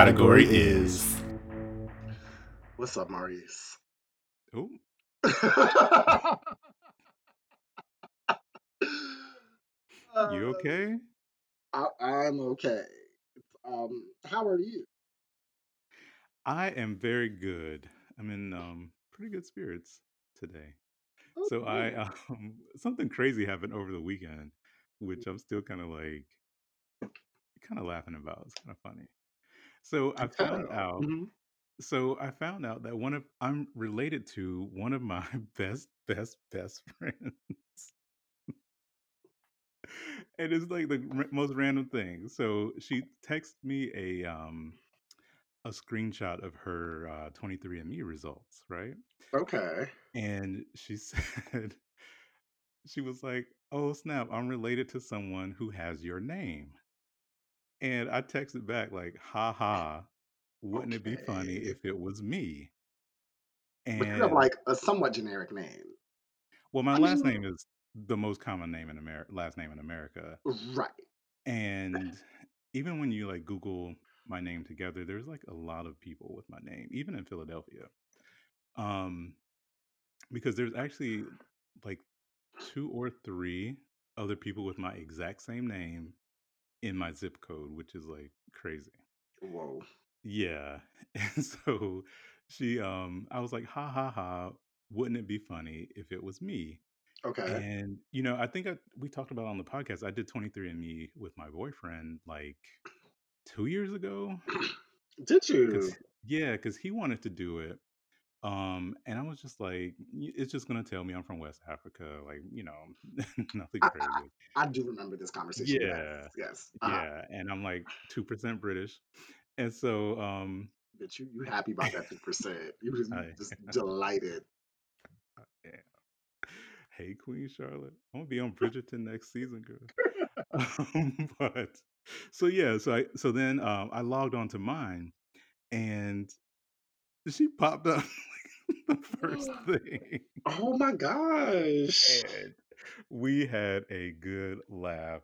Category is. What's up, Maurice? Oh, you okay? Uh, I, I'm okay. Um, how are you? I am very good. I'm in um pretty good spirits today. So I um something crazy happened over the weekend, which I'm still kind of like kind of laughing about. It's kind of funny. So I found tell. out. hmm So I found out that one of I'm related to one of my best best best friends. And it's like the r- most random thing. So she texted me a um a screenshot of her uh 23andMe results, right? Okay. And she said she was like, "Oh snap, I'm related to someone who has your name." And I texted back like, "Ha ha, wouldn't it be funny Okay. if it was me?" But you have And like a somewhat generic name. well, my I last mean, name is the most common name in America, last name in America. right. And even when you like Google my name together, there's like a lot of people with my name, even in Philadelphia. Um, because there's actually like two or three other people with my exact same name in my zip code, which is like crazy. Whoa. Yeah. And so she um I was like, ha ha ha, wouldn't it be funny if it was me? Okay. And you know, I think I, we talked about on the podcast. I did 23andMe with my boyfriend like two years ago Did you? yeah, because he wanted to do it. Um, and I was just like, it's just gonna tell me I'm from West Africa, like you know, nothing I, I crazy. I do remember this conversation. Yeah, Yes. Uh-huh. yeah. And I'm like two percent British, and so um, But you you happy about that two percent? You was I just delighted. yeah. Hey, Queen Charlotte, I'm gonna be on Bridgerton next season, girl. Um, but so yeah, so I so then um, I logged on to mine, and she popped up the first thing, Oh my gosh. and we had a good laugh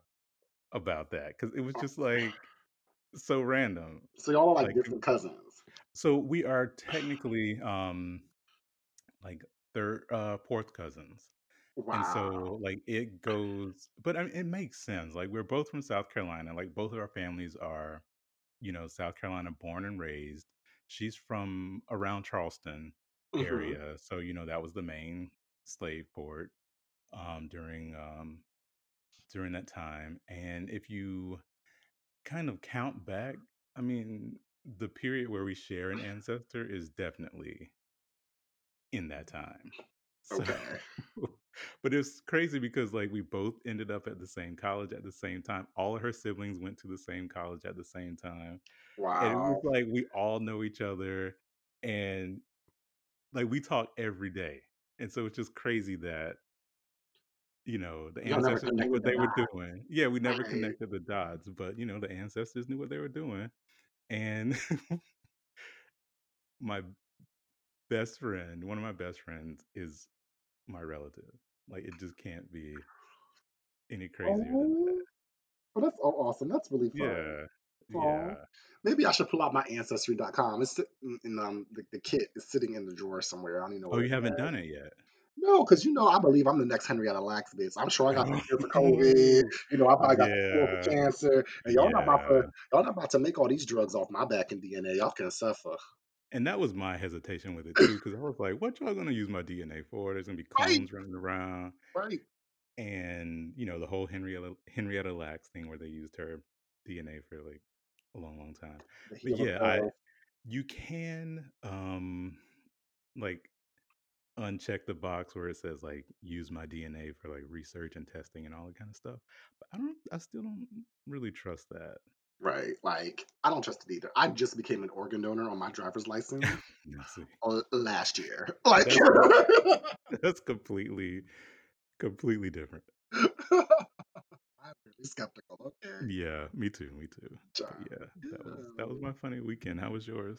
about that because it was just like so random. So y'all are like Like, distant cousins. so we are technically um like third, uh, fourth cousins. And so, like, it goes, but I mean, it makes sense. Like, we're both from South Carolina. Like, both of our families are, you know, South Carolina born and raised. She's from around Charleston hmm area. So, you know, that was the main slave port um, during um, during that time. And if you kind of count back, I mean, the period where we share an ancestor is definitely in that time. So, Okay. but it's crazy because like we both ended up at the same college at the same time. All of her siblings went to the same college at the same time. Wow. And it was like we all know each other and like we talk every day. And so it's just crazy that, you know, the Y'all ancestors knew what the they were doing. Yeah, we never Right. connected the dots, but you know, the ancestors knew what they were doing. And my best friend, one of my best friends is my relative. Like it just can't be any crazier than that. Oh, well, that's oh, awesome. That's really fun. Yeah. Yeah. maybe I should pull out my ancestry.com. It's in, in um the, the kit is sitting in the drawer somewhere. I don't even know Oh, you haven't at. done it yet? No, because you know I believe I'm the next Henrietta Lacks bitch. I'm sure I got the cure for COVID. You know I probably got the cure for cancer. And y'all not about to y'all not about to make all these drugs off my back and DNA. Y'all can suffer. And that was my hesitation with it too, because I was like, what y'all gonna use my DNA for? There's gonna be Right, clones running around. right. And, you know, the whole Henrietta Henrietta Lacks thing where they used her DNA for like a long, long time. But yeah, I you can um like uncheck the box where it says like use my DNA for like research and testing and all that kind of stuff. But I don't I still don't really trust that. Right. Like I don't trust it either. I just became an organ donor on my driver's license uh, last year. Like That's that's completely completely different. Really skeptical. Okay. Yeah, me too, me too. But yeah, that was that was my funny weekend. How was yours?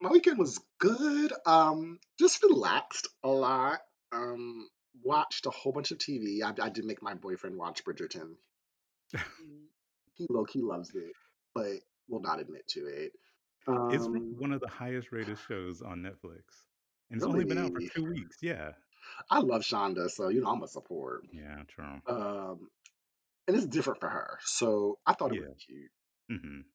My weekend was good. Um, just relaxed a lot. Um, watched a whole bunch of TV. I, I did make my boyfriend watch Bridgerton. He, low key loves it, but will not admit to it. It's Um, one of the highest rated shows on Netflix, and it's only been out for 2 weeks. Yeah. I love Shonda, so you know I'm a support. Yeah, true. Um, and it's different for her, so I thought it was Yeah. cute. Mhm.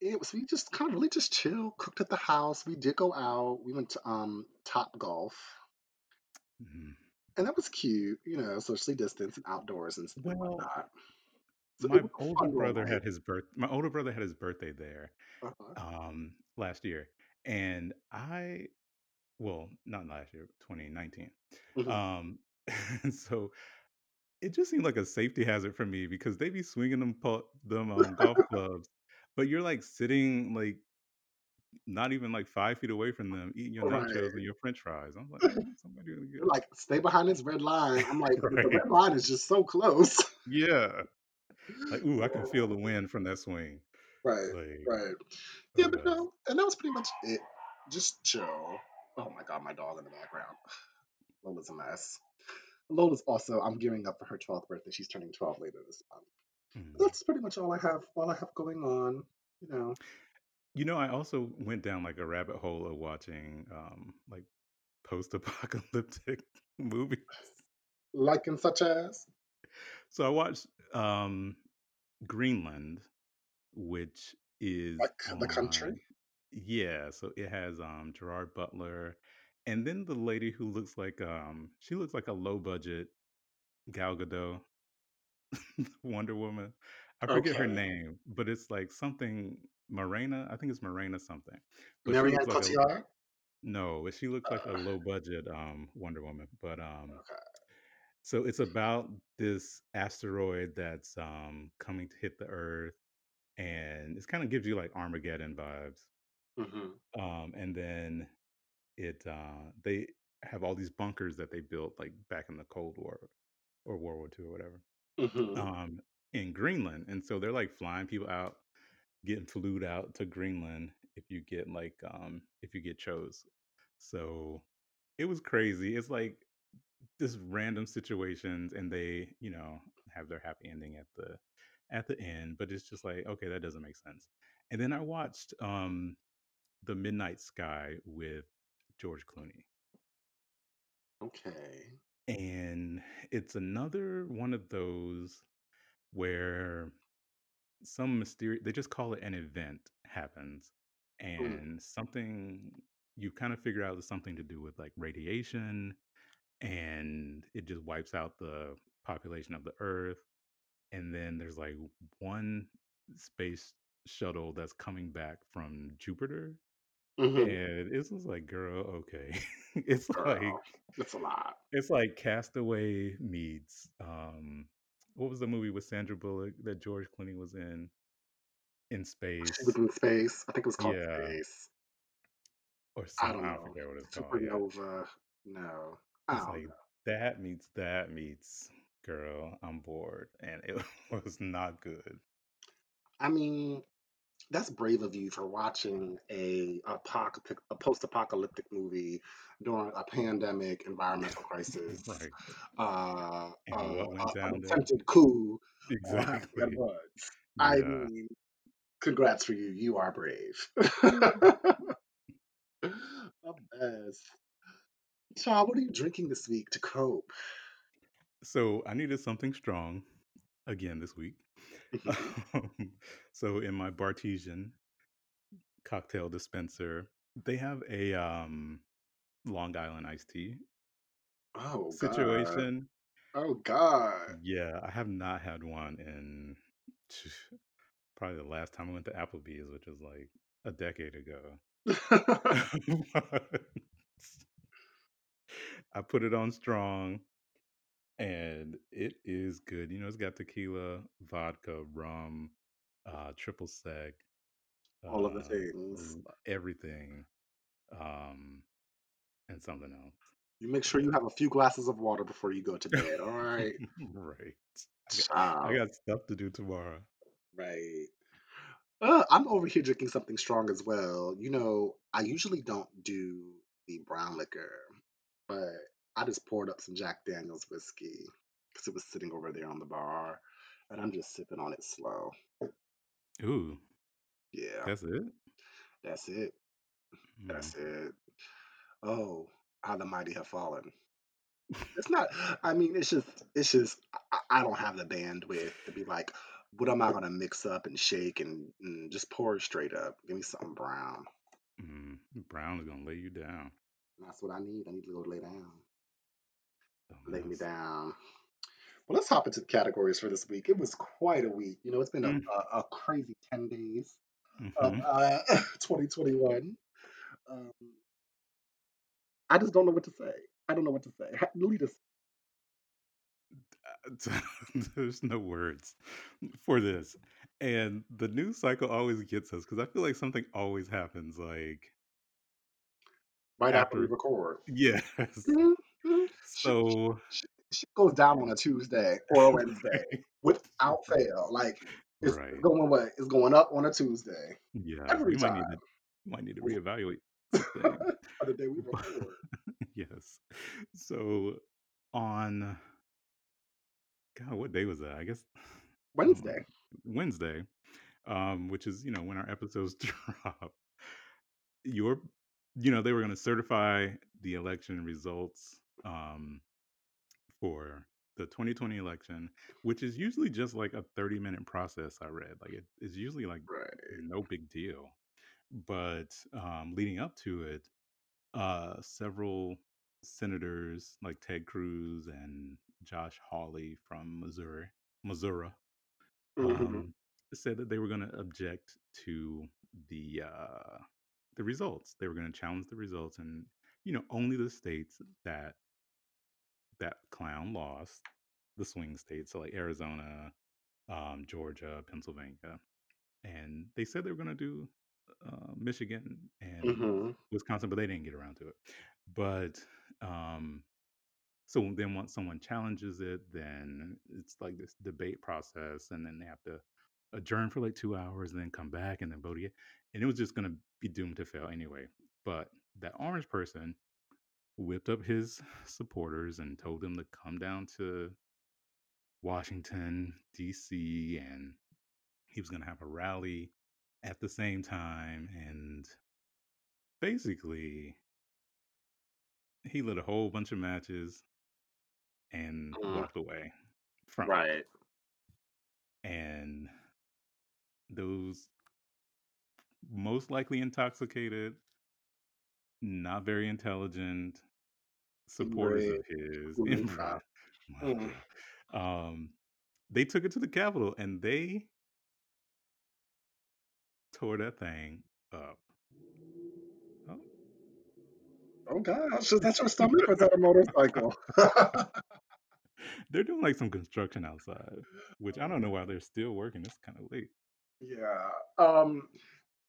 It was we just kind of really just chill, cooked at the house. We did go out. We went to um Top Golf, Mhm. and that was cute. You know, socially distanced and outdoors and, and Well, whatnot. So my older brother had his birth my older brother had his birthday there, Uh-huh. um, last year, and I well, not last year, 2019. hmm Um, so it just seemed like a safety hazard for me because they be swinging them pu them, um, golf clubs, but you're, like, sitting, like, not even, like, 5 feet away from them, eating your nachos and your french fries. I'm like, "Mm, somebody gonna They're get" like, stay behind this red line. I'm like, but the red line is just so close. Yeah. Like, "Ooh, I can feel the wind from that swing." Right, Like, right. Yeah, oh, but no, and that was pretty much it. Just chill. Oh my god, my dog in the background. Lola's a mess. Lola's also, I'm gearing up for her 12th birthday. She's turning 12 later this month. Mhm. that's pretty much all I have, all I have going on, you know. You know, I also went down, like, a rabbit hole of watching, um, like, post-apocalyptic movies. Like and such as, So I watched, um, Greenland, which is like the country. Yeah, so it has, um, Gerard Butler, and then the lady who looks like, um she looks like a low budget Gal Gadot, Wonder Woman. I forget her Okay. name, but it's like something Morena, I think it's Morena something, but she looks Marion like a Cotillard. no, she looks like a Uh, low budget, um, Wonder Woman, but, um okay. so it's about this asteroid that's, um, coming to hit the Earth, and it kinda gives you, like, Armageddon vibes. hmm Um, and then it, uh they have all these bunkers that they built, like, back in the Cold War or World War II or whatever, hmm um, in Greenland, and so they're, like, flying people out, getting flued out to Greenland if you get, like, um if you get chose. So, it was crazy. It's, like, just random situations, and they, you know, have their happy ending at the at the end, but it's just like, "Okay, that doesn't make sense." And then I watched, um, The Midnight Sky with George Clooney. Okay. And it's another one of those where some mysterious they just call it an event happens Mm, and something you kind of figure out is something to do with like radiation and it just wipes out the population of the earth and then there's like one space shuttle that's coming back from Jupiter hmm and it's just like girl okay it's Girl, like it's a lot. It's like Castaway meets, um, what was the movie with Sandra Bullock that George Clooney was in, in space. She was in space. I think it was called Yeah, Space. or I don't I don't know. forget what it's called, yeah. Supernova. No, I It's like, know. that meets that meets girl, I'm bored, and it was not good. I mean, that's brave of you for watching a apocalyptic, a post-apocalyptic movie during a pandemic, environmental crisis, Right, uh, uh, uh, an attempted coup exactly. Woods. I Yeah. mean, congrats for you. You are brave. Mess. Child, what are you drinking this week to cope? So, I needed something strong again this week. Um, so in my Bartesian cocktail dispenser, they have a, um, Long Island iced tea Oh God. situation. Oh God. Yeah, I have not had one in probably the last time I went to Applebee's, which was, like, a decade ago. I put it on strong, and it is good. You know, it's got tequila, vodka, rum, uh, triple sec, All of the uh, things. l everything, um, and something else. You make sure you have a few glasses of water before you go to bed. All right, Right. I got I got stuff to do tomorrow. Right. Uh, I'm over here drinking something strong as well. You know, I usually don't do the brown liquor, but I just poured up some Jack Daniel's whiskey because it was sitting over there on the bar. and I'm just sipping on it slow. Ooh, Yeah, that's it? that's it. Mm. That's it. Oh, how the mighty have fallen. It's not. I mean, it's just. It's just. I, I don't have the bandwidth to be like, what am I gonna mix up and shake and, and just pour it straight up? Give me something brown. Mm. Brown is gonna lay you down. That's what I need. I need to go lay down. A Lay me down. Well, let's hop into the categories for this week. It was quite a week. You know, it's been a, Mm. a, a crazy 10 days of hmm uh, 2021. Um, I just don't know what to say. I don't know what to say. Lead us. There's no words for this. And the news cycle always gets us because I feel like something always happens like right after we record. yes. Mhm, mhm. Shit, So she, shit goes down on a Tuesday or a Wednesday without fail. Like it's right. going what? It's going up on a Tuesday Yeah. every We might need to might need to reevaluate the day we record. yes. So on God, what day was that? I guess Wednesday. Wednesday. Um, which is, you know, when our episodes drop. Your you know, they were gonna certify the election results um for the 2020 election, which is usually just like a 30 minute process I read. Like it is usually like Right. no big deal. But um leading up to it, uh several senators like Ted Cruz and Josh Hawley from Missouri, Missouri, hmm um, said that they were going to object to the uh, the results. They were going to challenge the results, and you know, only the states that that clown lost, the swing states, so like Arizona, um, Georgia, Pennsylvania, and they said they were going to do uh, Michigan and hmm Wisconsin, but they didn't get around to it. But um, so then once someone challenges it, then it's like this debate process, and then they have to adjourn for like two hours, and then come back and then vote again. And it was just gonna be doomed to fail anyway. But that orange person whipped up his supporters and told them to come down to Washington, DC, and he was gonna have a rally at the same time. And basically, he lit a whole bunch of matches and mm walked away from it. Right. And those most likely intoxicated, not very intelligent supporters of his, inbred, well, Mm. um, they took it to the Capitol and they tore that thing up. Oh. Oh gosh, that's that your stomach or is that a motorcycle? they're doing like some construction outside, which I don't know why they're still working. It's kind of late. yeah. Um.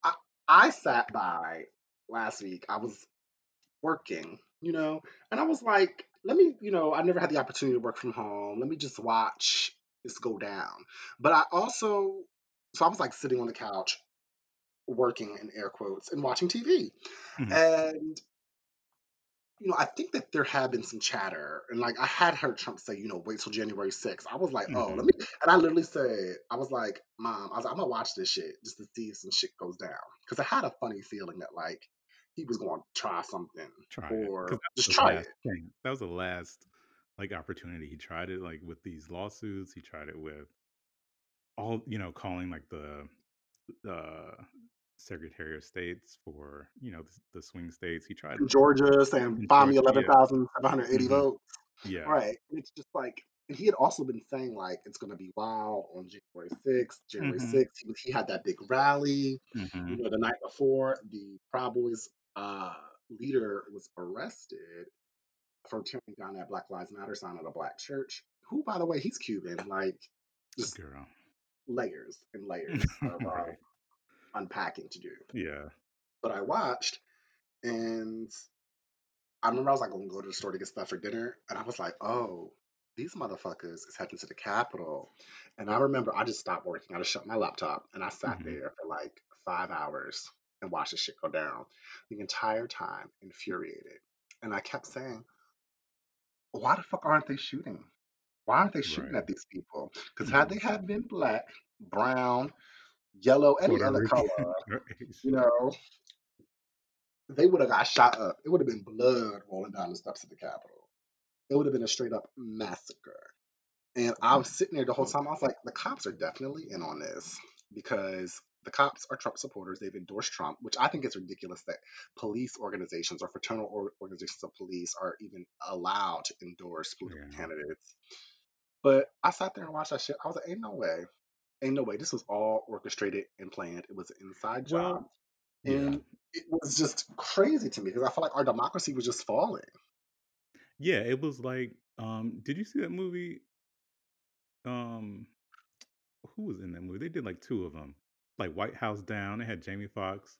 I I sat by last week. I was working, you know, and I was like, let me, you know, I never had the opportunity to work from home. Let me just watch this go down. But I also, so I was like sitting on the couch working in air quotes and watching TV. Mhm, And you know, I think that there had been some chatter, and like I had heard Trump say, you know, wait till January 6th. I was like, oh, let mhm. me, and I literally said, I was like, Mom, I was like, I'm gonna watch this shit just to see if some shit goes down, because I had a funny feeling that like he was going to try something Try or just try it. chance. That was the last like opportunity. He tried it like with these lawsuits. He tried it with all you know, calling like the uh, Secretary of States for you know the, the swing states. He tried Georgia, saying buy me eleven thousand seven hundred eighty eleven Yeah, thousand seven hundred eighty hmm votes, yeah. right? And it's just like, and he had also been saying like it's gonna be wild on January 6th. January hmm 6th, he, he had that big rally. You hmm know, the night before, the Proud Boys uh, leader was arrested for tearing down that Black Lives Matter sign at a black church. Who, by the way, he's Cuban. Like, just Girl, layers and layers of uh, right? unpacking to do. Yeah. But I watched, and I remember I was like going to go to the store to get stuff for dinner, and I was like, oh, these motherfuckers is heading to the Capitol. And I remember I just stopped working. I just shut my laptop and I sat hmm there for like five hours and watch the shit go down the entire time, infuriated. And I kept saying, why the fuck aren't they shooting? Why aren't they shooting Right. at these people? Because had Mhm. they had been black, brown, yellow, any Puerto other color, Rican. You know, they would have got shot up. It would have been blood rolling down the steps of the Capitol. It would have been a straight up massacre. And I was sitting there the whole time. I was like, the cops are definitely in on this because the cops are Trump supporters. They've endorsed Trump, which I think is ridiculous that police organizations or fraternal or- organizations of police are even allowed to endorse political Yeah. candidates. But I sat there and watched that shit. I was like, ain't no way. Ain't no way. This was all orchestrated and planned. It was an inside job. Well, yeah. And it was just crazy to me because I felt like our democracy was just falling. Yeah, it was like, um, did you see that movie? Um, who was in that movie? They did like two of them, like White House Down. It had Jamie Foxx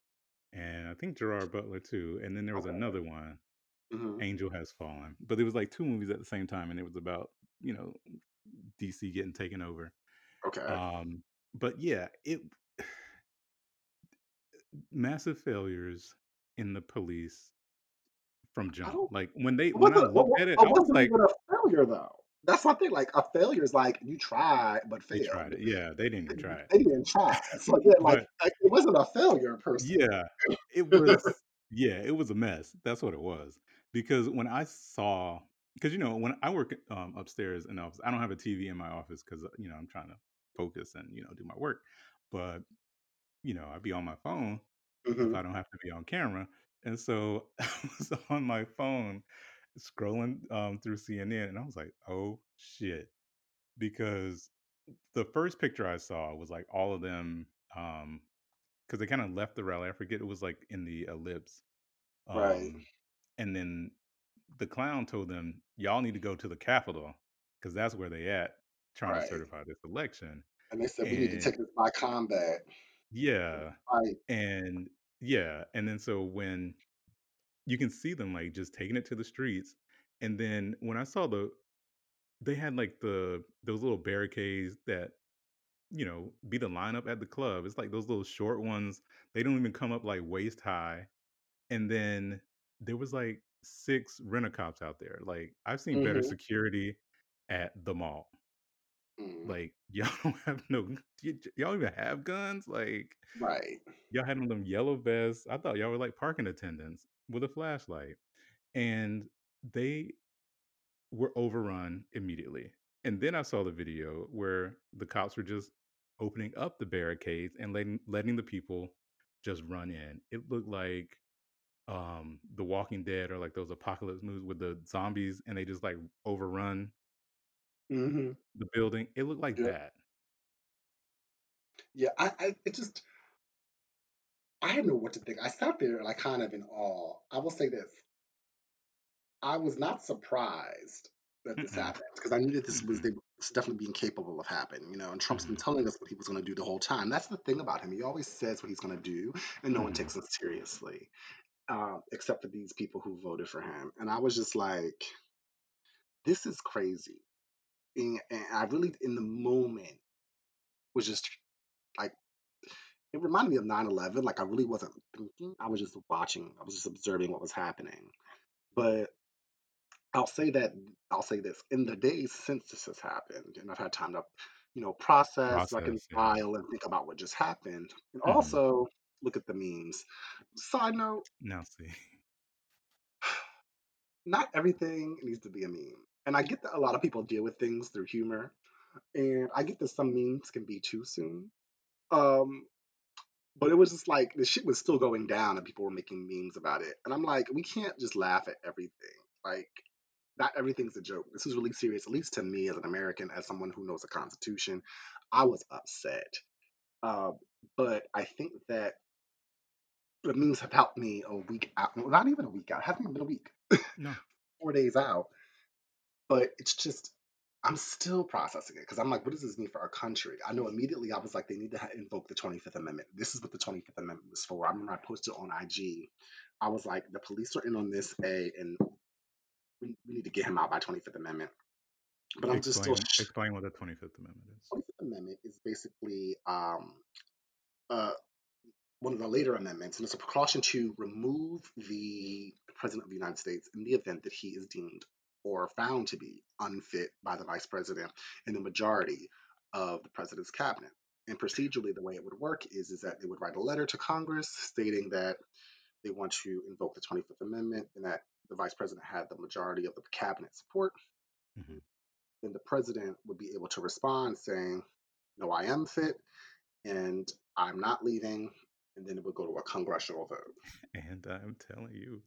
and I think Gerard Butler too. And then there was Okay. another one, hmm Angel Has Fallen. But there was like two movies at the same time, and it was about you know DC getting taken over. Okay. Um, but yeah, it massive failures in the police from jump. Like when they when I looked at it, I was like, a failure though. That's my thing. Like a failure is like you tried but they tried failed. it. Yeah, they didn't even try it. They didn't try. So yeah, like But like, it wasn't a failure per se. yeah, it was yeah, it was a mess. That's what it was. Because when I saw because you know, when I work um, upstairs in the office, I don't have a TV in my office because you know I'm trying to focus and you know do my work. But you know, I'd be on my phone if hmm I don't have to be on camera. And so I was on my phone scrolling um, through CNN and I was like, oh shit. Because the first picture I saw was like all of them, um, because they kind of left the rally. I forget it was like in the ellipse. Right, Um, and then the clown told them, y'all need to go to the Capitol because that's where they at trying to certify this election. And they said we need to take this by combat. yeah, Right. and yeah, and then so when you can see them like just taking it to the streets. And then when I saw the they had like the those little barricades that, you know, be the lineup at the club. It's like those little short ones. They don't even come up like waist high. And then there was like six rent cops out there. Like I've seen better hmm security at the mall. hmm Like y'all don't have no y- y'all even have guns. Like Right. y'all had on them yellow vests. I thought y'all were like parking attendants with a flashlight. And they were overrun immediately. And then I saw the video where the cops were just opening up the barricades and letting letting the people just run in. It looked like um The Walking Dead or like those apocalypse movies with the zombies and they just like overrun hmm the building. It looked like Yeah. that. Yeah. I, I it just I didn't know what to think. I sat there like kind of in awe. I will say this. I was not surprised that this happened because I knew that this was they was definitely being capable of happening, you know. And Trump's been telling us what he was going to do the whole time. That's the thing about him; he always says what he's going to do, and no one takes him seriously, uh, except for these people who voted for him. And I was just like, "This is crazy." And, and I really, in the moment, was just it reminded me of 9-11. Like I really wasn't thinking; I was just watching. I was just observing what was happening. But I'll say that I'll say this, in the days since this has happened, and I've had time to, you know, process, Process, yeah. reconcile, and think about what just happened, and hmm also look at the memes. Side note, Now see. not everything needs to be a meme. And I get that a lot of people deal with things through humor, and I get that some memes can be too soon. Um, but it was just like the shit was still going down and people were making memes about it. And I'm like, we can't just laugh at everything. Like not everything's a joke. This is really serious, at least to me as an American, as someone who knows the Constitution. I was upset. Uh, but I think that the memes have helped me a week out. well, Not even a week out. Haven't even been a week. No. Four days out. But it's just, I'm still processing it because I'm like, what does this mean for our country? I know immediately I was like, they need to ha- invoke the 25th Amendment. This is what the 25th Amendment was for. I remember I posted on IG. I was like, the police are in on this, A, and we, we need to get him out by 25th Amendment. But I'm just still Explain explain what the 25th Amendment is. 25th Amendment is basically um, uh, one of the later amendments, and it's a precaution to remove the President of the United States in the event that he is deemed or found to be unfit by the vice president and the majority of the president's cabinet. And procedurally, the way it would work is, is that they would write a letter to Congress stating that they want to invoke the 25th Amendment and that the vice president had the majority of the cabinet support. Mhm. Then the president would be able to respond saying, No, I am fit and I'm not leaving. And then it would go to a congressional vote. And I'm telling you,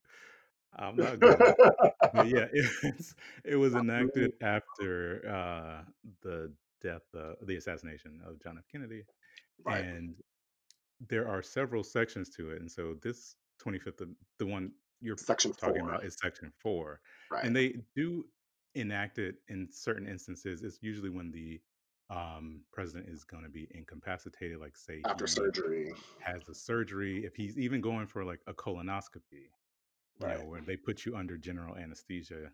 I'm not good. But yeah, it's it was enacted after uh, the death, uh, the assassination of John F. Kennedy, Right. and there are several sections to it. And so this 25th, the, the one you're Section talking four. about is section four, Right. and they do enact it in certain instances. It's usually when the um, president is going to be incapacitated, like say After surgery. has a surgery, if he's even going for like a colonoscopy, you know, Right. where they put you under general anesthesia,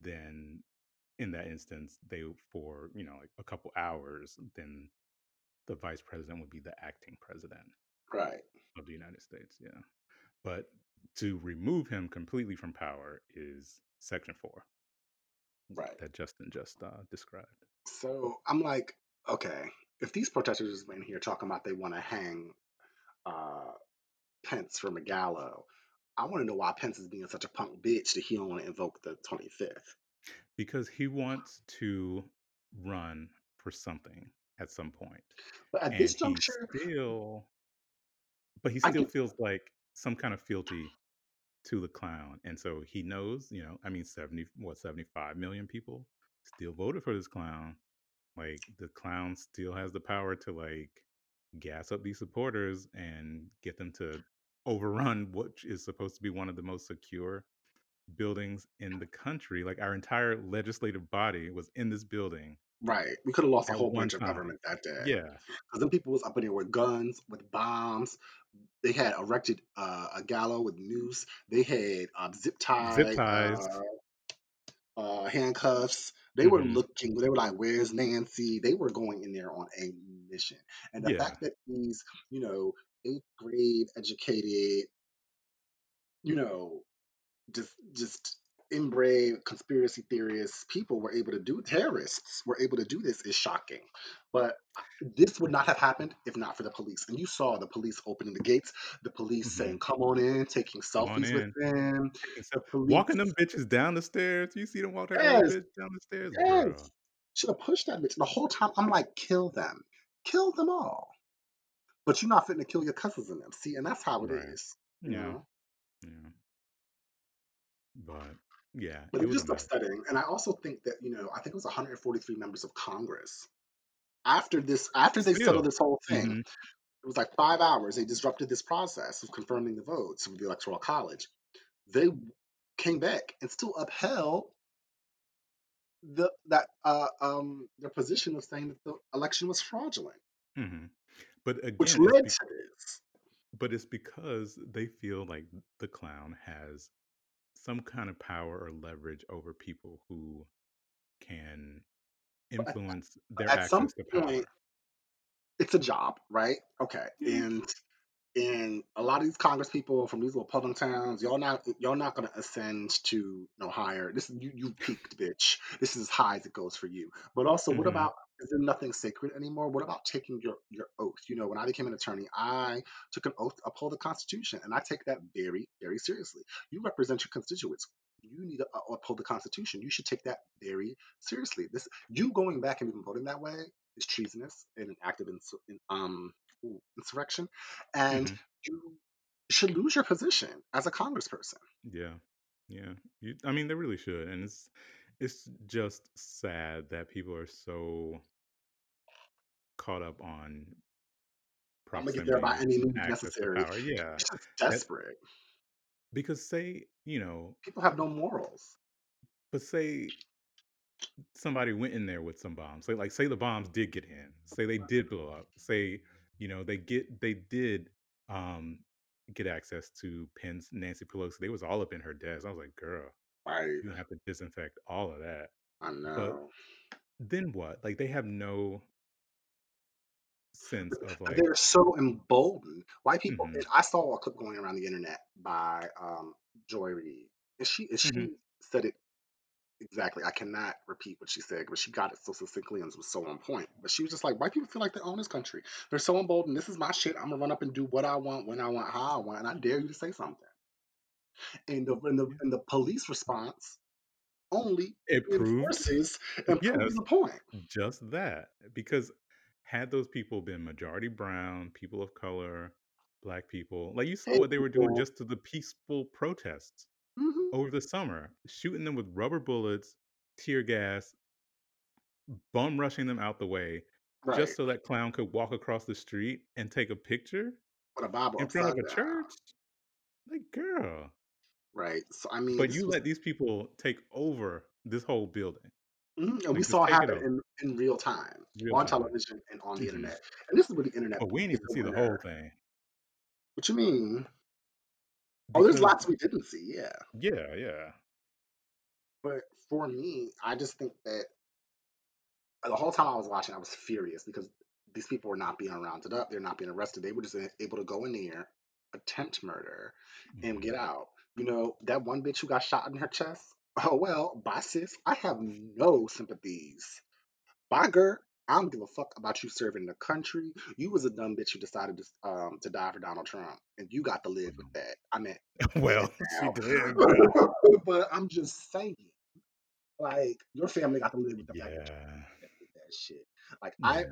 then in that instance, they for, you know, like a couple hours, then the vice president would be the acting president Right. of the United States. Yeah. But to remove him completely from power is section four Right. that Justin just uh, described. So I'm like, okay, if these protesters in here talking about they want to hang uh, Pence from a gallows, I want to know why Pence is being such a punk bitch that he don't want to invoke the 25th. Because he wants to run for something at some point. But at And this he juncture, still but he still get feels like some kind of fealty to the clown. And so he knows, you know, I mean 70 what 75 million people still voted for this clown. Like the clown still has the power to like gas up these supporters and get them to overrun what is supposed to be one of the most secure buildings in the country. Like our entire legislative body was in this building right. We could have lost a whole bunch branch of government that day. Yeah. Because then people was up in there with guns, with bombs. They had erected uh, a gallows with noose. They had uh, zip Zip ties. uh, uh, handcuffs. They were hmm looking. They were like, "Where's Nancy?" They were going in there on a mission. And the Yeah. fact that these, you know, eighth grade educated, you know, just just inbred conspiracy theorists people were able to do terrorists were able to do this is shocking. But this would not have happened if not for the police. And you saw the police opening the gates the police hmm saying come on in taking selfies with them. The police walking them bitches down the stairs. You see them walk yes down the stairs, yes. Should have pushed that bitch. The whole time i'm like kill them. Kill them all but you're not fitting to kill your cousins in them. See and that's how it Right. is you Yeah. know? Yeah. But yeah, but it was just upsetting and i also think that you know i think it was 143 members of congress. After this after they settled this whole thing hmm it was like five hours they disrupted this process of confirming the votes of the electoral college. They came back and still upheld the that uh um their position of saying that the election was fraudulent. Hmm But which again, it's led be- to this but it's because they feel like the clown has some kind of power or leverage over people who can influence their at some point it's a job right okay and and a lot of these Congress people from these little public towns, y'all not y'all not gonna ascend to no higher. This you you peaked, bitch. This is as high as it goes for you. But also, what hmm about is there nothing sacred anymore? What about taking your your oath? You know, when I became an attorney, I took an oath to uphold the Constitution, and I take that very very seriously. You represent your constituents. You need to uh, uphold the Constitution. You should take that very seriously. This you going back and even voting that way is treasonous and an act of ins- um ooh, insurrection and hmm you should lose your position as a congressperson. Yeah. Yeah. You, I mean, they really should, and it's it's just sad that people are so caught up on I'm gonna get there by any means necessary. power. Yeah. It's just That desperate. because say, you know, People have no morals. but say somebody went in there with some bombs. Say like say the bombs did get in. Say they did blow up. Say, you know, they get they did um get access to Pence, Nancy Pelosi. They was all up in her desk. I was like, girl, Right. you have to disinfect all of that. I But know. then what? Like they have no sense of like, They're so emboldened. White people. hmm And I saw a clip going around the internet by um, Joy Reid, and she and hmm she said it exactly. I cannot repeat what she said, but she got it so succinctly and was so on point. But she was just like, white people feel like they own this country. They're so emboldened. This is my shit. I'm gonna run up and do what I want, when I want, how I want, and I dare you to say something. And the and the, and the police response only It reinforces and proves yes, the point. just that, because had those people been majority brown, people of color, black people, like, you saw what they were doing just to the peaceful protests hmm over the summer, shooting them with rubber bullets, tear gas, bum rushing them out the way, Right. just so that clown could walk across the street and take a picture With a Bible in front of a down. church? Like, girl. Right. So I mean, But you was let these people take over this whole building. Mhm, and we saw it happen in in real time Real on time. television and on the Mhm. internet. And this is what the internet But we didn't even a see the whole thing What you mean? Oh, there's lots we didn't see, yeah. yeah, yeah. But for me, I just think that the whole time I was watching, I was furious because these people were not being rounded up. They're not being arrested. They were just able to go in there, attempt murder, and get Mhm. out. You know, that one bitch who got shot in her chest. Oh well, bye sis. I have no sympathies Bye, girl. I don't give a fuck about you serving the country. You was a dumb bitch who decided to um to die for Donald Trump, and you got to live with that. I mean, Well, she did, but I'm just saying, like, your family got to live with the yeah. that shit. Like, I,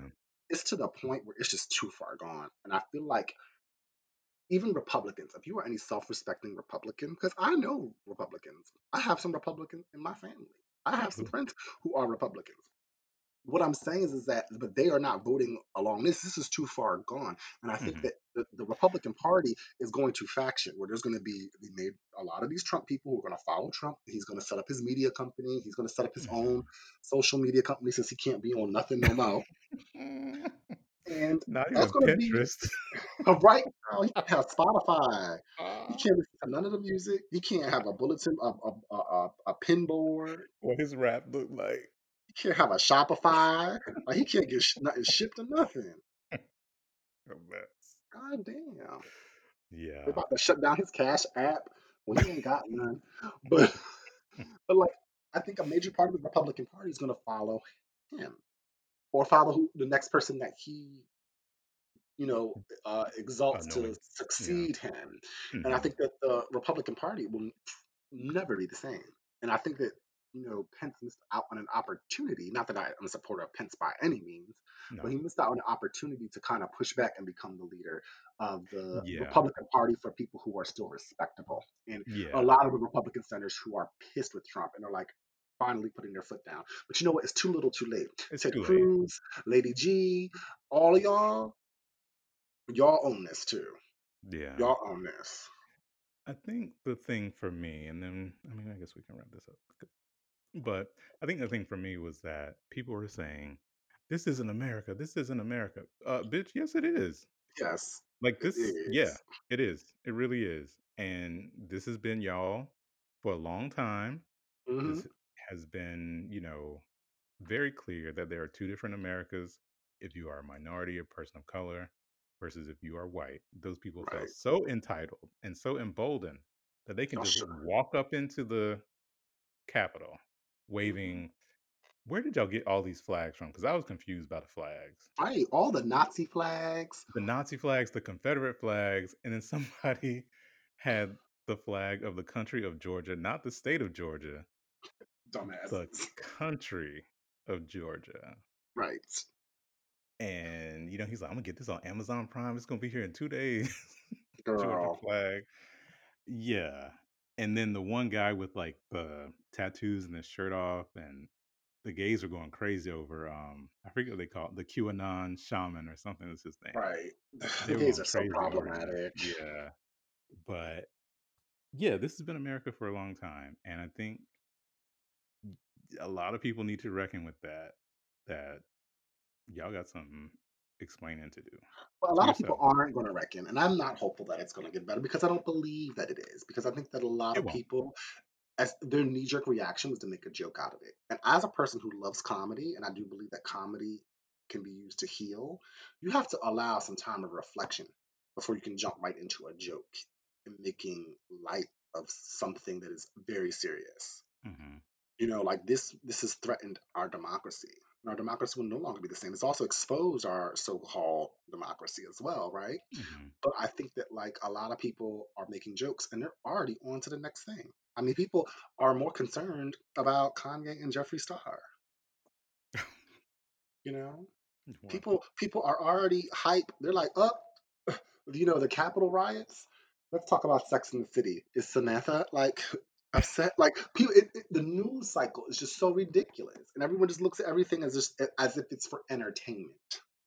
it's to the point where it's just too far gone, and I feel like even Republicans, if you are any self-respecting Republican, because I know Republicans, I have some Republicans in my family. I have some friends who are Republicans what I'm saying is, is that, but they are not voting along this. This is too far gone, and I think Mhm. that the, the Republican Party is going to faction where there's going to be they made a lot of these Trump people who are going to follow Trump. He's going to set up his media company. He's going to set up his own Mhm. social media company since he can't be on nothing no more. And Not that's going to be right now. He can't have Spotify. He Ah. can't listen to none of the music. You can't have a bulletin, a a a, a, pin board. What his rap look like. You can't have a Shopify. Like he can't get sh- nothing shipped or nothing. God damn. Yeah. They're about to shut down his Cash App. Well, he ain't got none. But but like I think a major part of the Republican Party is gonna follow him. Or follow who the next person that he, you know, uh, exalts to Anoint. Yeah. succeed him. And I Mhm. think that the Republican Party will never be the same. And I think that, you know, Pence missed out on an opportunity. Not that I am a supporter of Pence by any means, but he missed out on an opportunity to kind of push back and become the leader of the Yeah. Republican Party for people who are still respectable. And a lot of the Republican senators who are pissed with Trump and are like finally putting their foot down. But you know what? It's too little too late. It's Ted too late. Cruz, Lady G, all of y'all, y'all own this too. Yeah. Y'all own this. I think the thing for me, and then I mean, I guess we can wrap this up. But I think the thing for me was that people were saying, "This isn't America. This isn't America." Uh, bitch, yes, it is. Yes, Like it this, yeah, it is. It really is. And this has been y'all for a long time. hmm This has been, you know, very clear that there are two different Americas. If you are a minority or person of color versus if you are white, those people felt so entitled and so emboldened that they can Y'all just should. walk up into the Capitol hmm waving. Where did y'all get all these flags from? Because I was confused by the flags. Right. All the Nazi flags. The Nazi flags, the Confederate flags, and then somebody had the flag of the country of Georgia, not the state of Georgia, the country of Georgia. Right. And you know, he's like, I'm gonna get this on Amazon Prime. It's gonna be here in two days. Georgia flag. Yeah. And then the one guy with like the tattoos and his shirt off, and the gays are going crazy over um I forget what they call it, the QAnon shaman or something is his name. Right. They The were gays are so problematic. Yeah. But yeah, this has been America for a long time. And I think a lot of people need to reckon with that. That y'all got something explaining to do But a lot of people aren't going to reckon, and I'm not hopeful that it's going to get better because I don't believe that it is. Because I think that a lot It of won't. people, as their knee jerk reaction was to make a joke out of it. And as a person who loves comedy, and I do believe that comedy can be used to heal, you have to allow some time of reflection before you can jump right into a joke and making light of something that is very serious. hmm You know, like this this has threatened our democracy. And our democracy will no longer be the same. It's also exposed our so-called democracy as well, right? Mhm. But I think that like a lot of people are making jokes and they're already on to the next thing. I mean, people are more concerned about Kanye and Jeffree Star. You know, people people are already hype. They're like, up, you know, the Capitol riots. Let's talk about Sex in the City. Is Samantha like upset? Like, people, it, it- the news cycle is just so ridiculous, and everyone just looks at everything as just as if it's for entertainment.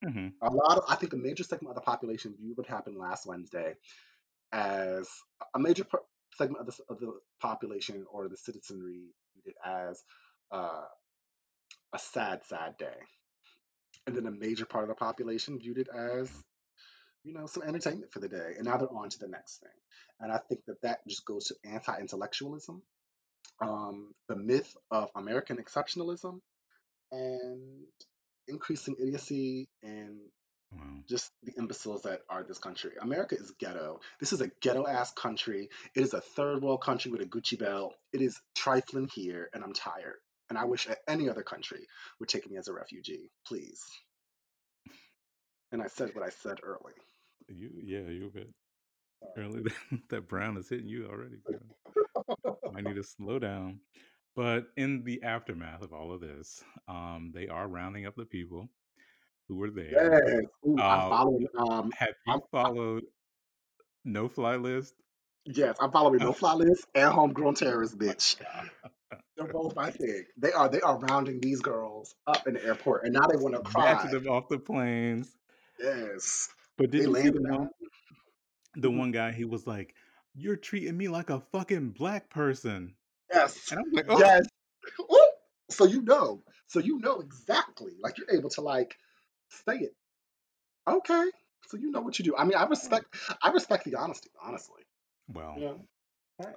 Mhm. A lot of, I think, a major segment of the population viewed what happened last Wednesday as a major per- segment of the, of the population or the citizenry viewed it as uh, a sad, sad day. And then a major part of the population viewed it as, you know, some entertainment for the day. And now they're on to the next thing. And I think that that just goes to anti intellectualism, um, the myth of American exceptionalism, and increasing idiocy and Wow. just the imbeciles that are this country. America is ghetto. This is a ghetto ass country. It is a third world country with a Gucci belt. It is trifling here, and I'm tired. And I wish any other country would take me as a refugee, please. And I said what I said early. You yeah, you bit early. that brown is hitting you already. Might need to slow down. But in the aftermath of all of this, um, they are rounding up the people who were there. Yes. Ooh, I'm Uh. Um, have I'm you followed No Fly List? yes, I'm following No Fly List and Homegrown Terrorist, bitch. They're both my thing. They are. They are rounding these girls up in the airport, and now they want to cry. Snatching them off the planes. Yes, But they did you see landed the one on. The Mhm. one guy, he was like, "You're treating me like a fucking black person." Yes, And I'm like, "Oh." yes. Ooh. So you know, so you know exactly. Like you're able to like say it. Okay, so you know what you do. I mean, I respect. I respect the honesty. Honestly, Well, know.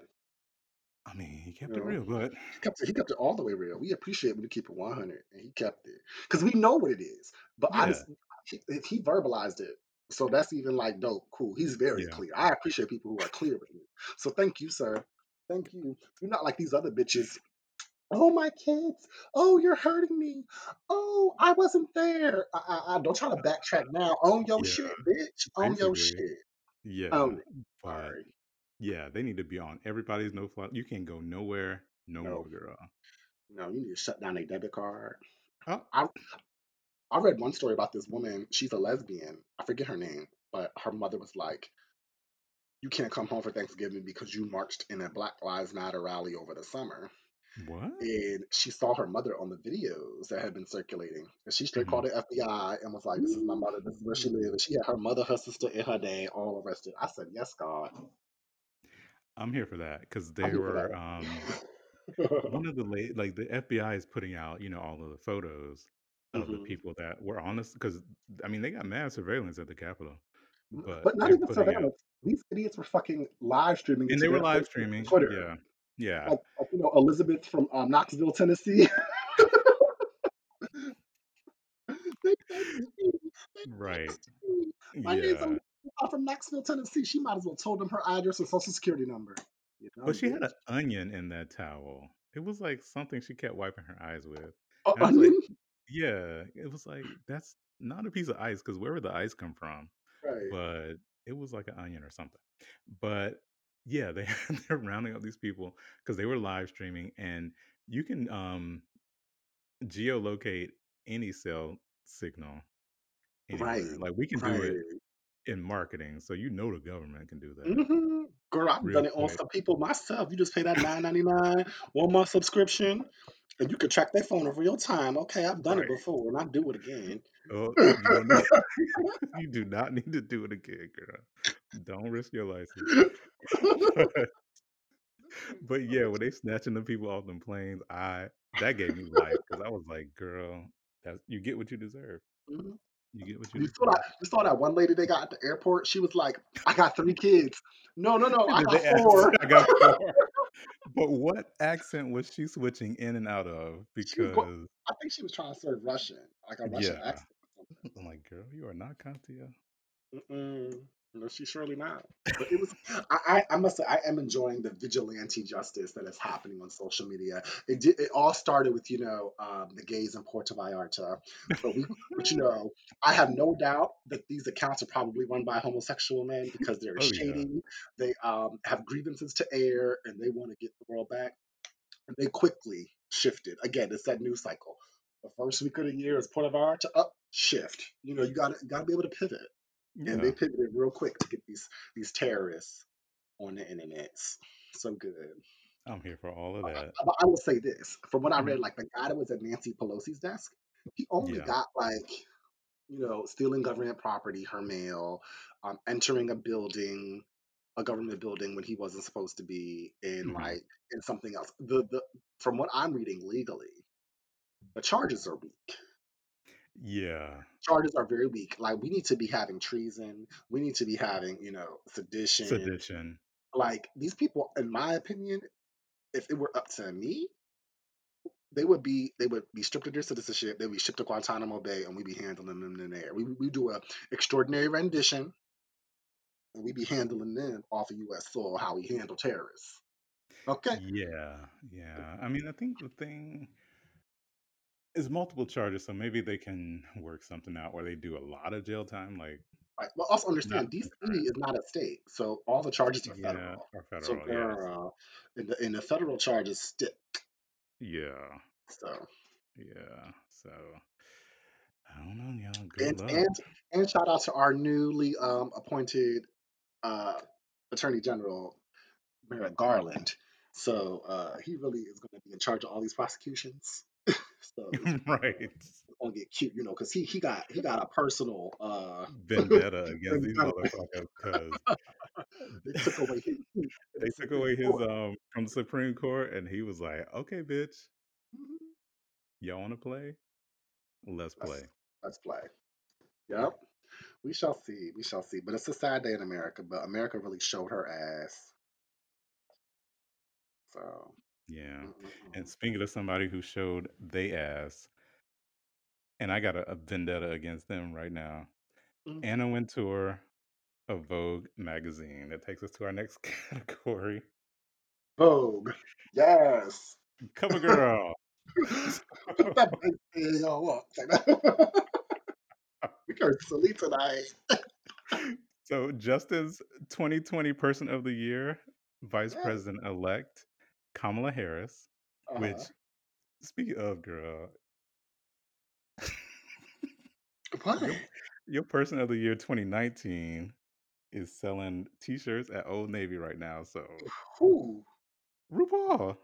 I mean, he kept it real, but He kept it, he kept it all the way real. We appreciate when you keep it 100, and he kept it because we know what it is. But I yeah, just he, he verbalized it, so that's even like dope, cool. He's very yeah. clear. I appreciate people who are clear with me. So thank you, sir. Thank you. You're not like these other bitches. Oh my kids. Oh, you're hurting me. Oh, I wasn't there. I, I, I don't try to backtrack now. Own your Yeah, shit, bitch. Own your shit. Yeah, it. but Sorry. yeah, they need to be on everybody's no fly. You can't go nowhere no No, more, girl. no. You need to shut down a debit card. Oh, I I read one story about this woman. She's a lesbian. I forget her name, but her mother was like, "You can't come home for Thanksgiving because you marched in a Black Lives Matter rally over the summer." what? And she saw her mother on the videos that had been circulating, and she straight Mhm. called the FBI and was like, "This is my mother. This is where she lives." And she had her mother, her sister, and her dad all arrested. I said, "Yes, God, I'm here for that because they were um one of the late like the FBI is putting out you know all of the photos of the hmm people that were on this because I mean they got mad surveillance at the Capitol, but But not even out surveillance. These idiots were fucking live streaming and they were live streaming. Twitter. Yeah, yeah, like, like you know Elizabeth from um, Knoxville, Tennessee. they texted me. They right. My Yeah, Elizabeth. I'm from Knoxville, Tennessee. She might as well told them her address and social security number. You know, but she had an onion in that towel. It was like something she kept wiping her eyes with, I was like, onion. Yeah, it was like that's not a piece of ice because where would the ice come from? Right. but it was like an onion or something. But yeah, they they're rounding up these people because they were live streaming, and you can um geolocate any cell signal Right. anywhere. Like we can do Right. it in marketing, so you know the government can do that hmm Girl, I've real done it on some people myself. You just pay that nine ninety nine one month subscription, and you can track their phone in real time. Okay, I've done it Right. before, and I do it again. Oh, you don't need. you do not need to do it again, girl. Don't risk your license. But, but yeah, when they snatching the people off them planes, I that gave me life because I was like, girl, that's you get what you deserve. Mhm. You get what you You saw that? You saw that one lady they got at the airport? She was like, "I got three kids." No, no, no, I got four. I got four. But what accent was she switching in and out of? Because I think she was trying to serve Russian, like a Russian yeah, accent. I'm like, girl, you are not Katya. Mm-mm. No, she's surely not. But it was I, I, must say I am enjoying the vigilante justice that is happening on social media. It did it all started with, you know, um, the gays in Puerto Vallarta. But we but you know, I have no doubt that these accounts are probably run by homosexual men because they're Oh yeah. shady, they um, have grievances to air and they want to get the world back. And they quickly shifted. Again, it's that news cycle. The first week of the year is Puerto Vallarta up, shift. You know, you gotta gotta be able to pivot and they Yeah. pivoted real quick to get these these terrorists on the internet. So good. I'm here for all of that. But I will say this: from what I read, like the guy that was at Nancy Pelosi's desk, he only Yeah. got like you know stealing government property, her mail, um, entering a building, a government building when he wasn't supposed to be, in Mhm. like in something else. The the from what I'm reading legally, the charges are weak. Yeah. Charges are very weak. Like we need to be having treason. We need to be having you know sedition Sedition. Like these people, in my opinion, if it were up to me, they would be they would be stripped of their citizenship. They'd be shipped to Guantanamo Bay, and we'd be handling them in there. We we do a extraordinary rendition, and we'd be handling them off of U.S. soil how we handle terrorists. Okay, Yeah. Yeah. I mean, I think the thing is multiple charges, so maybe they can work something out where they do a lot of jail time, like right. Well, also understand DC is not a state, so all the charges are federal. Yeah, federal. So, federal, yes. girl, and the, and the federal charges stick. Yeah. So, Yeah. So I don't know, y'all. Good and luck. and and shout out to our newly um, appointed uh, Attorney General Merrick Garland. So uh, he really is going to be in charge of all these prosecutions. So right. it's to get cute, you know, because he he got he got a personal. Uh, Vendetta against these motherfuckers because they took away his seat in the they took away his um from the Supreme Court and he was like, Okay, bitch, Mhm. y'all wanna play? Let's Let's play. let's play. Yep, we shall see. We shall see. But it's a sad day in America. But America really showed her ass. So. Yeah. Mm, mm, and mm-mm-mm. speaking of somebody who showed they ass, and I got a, a vendetta against them right now. Mhm. Anna Wintour of Vogue magazine. That takes us to our next category. Vogue. Yes. Cover girl. Put that big thing on. Look. we are silly tonight. so Justin's 2020 Person of the Year, Vice Yes. President elect Kamala Harris, Uh-huh. which speaking of girl, What? your, your Person of the Year 2019 is selling t-shirts at Old Navy right now. So Who? RuPaul.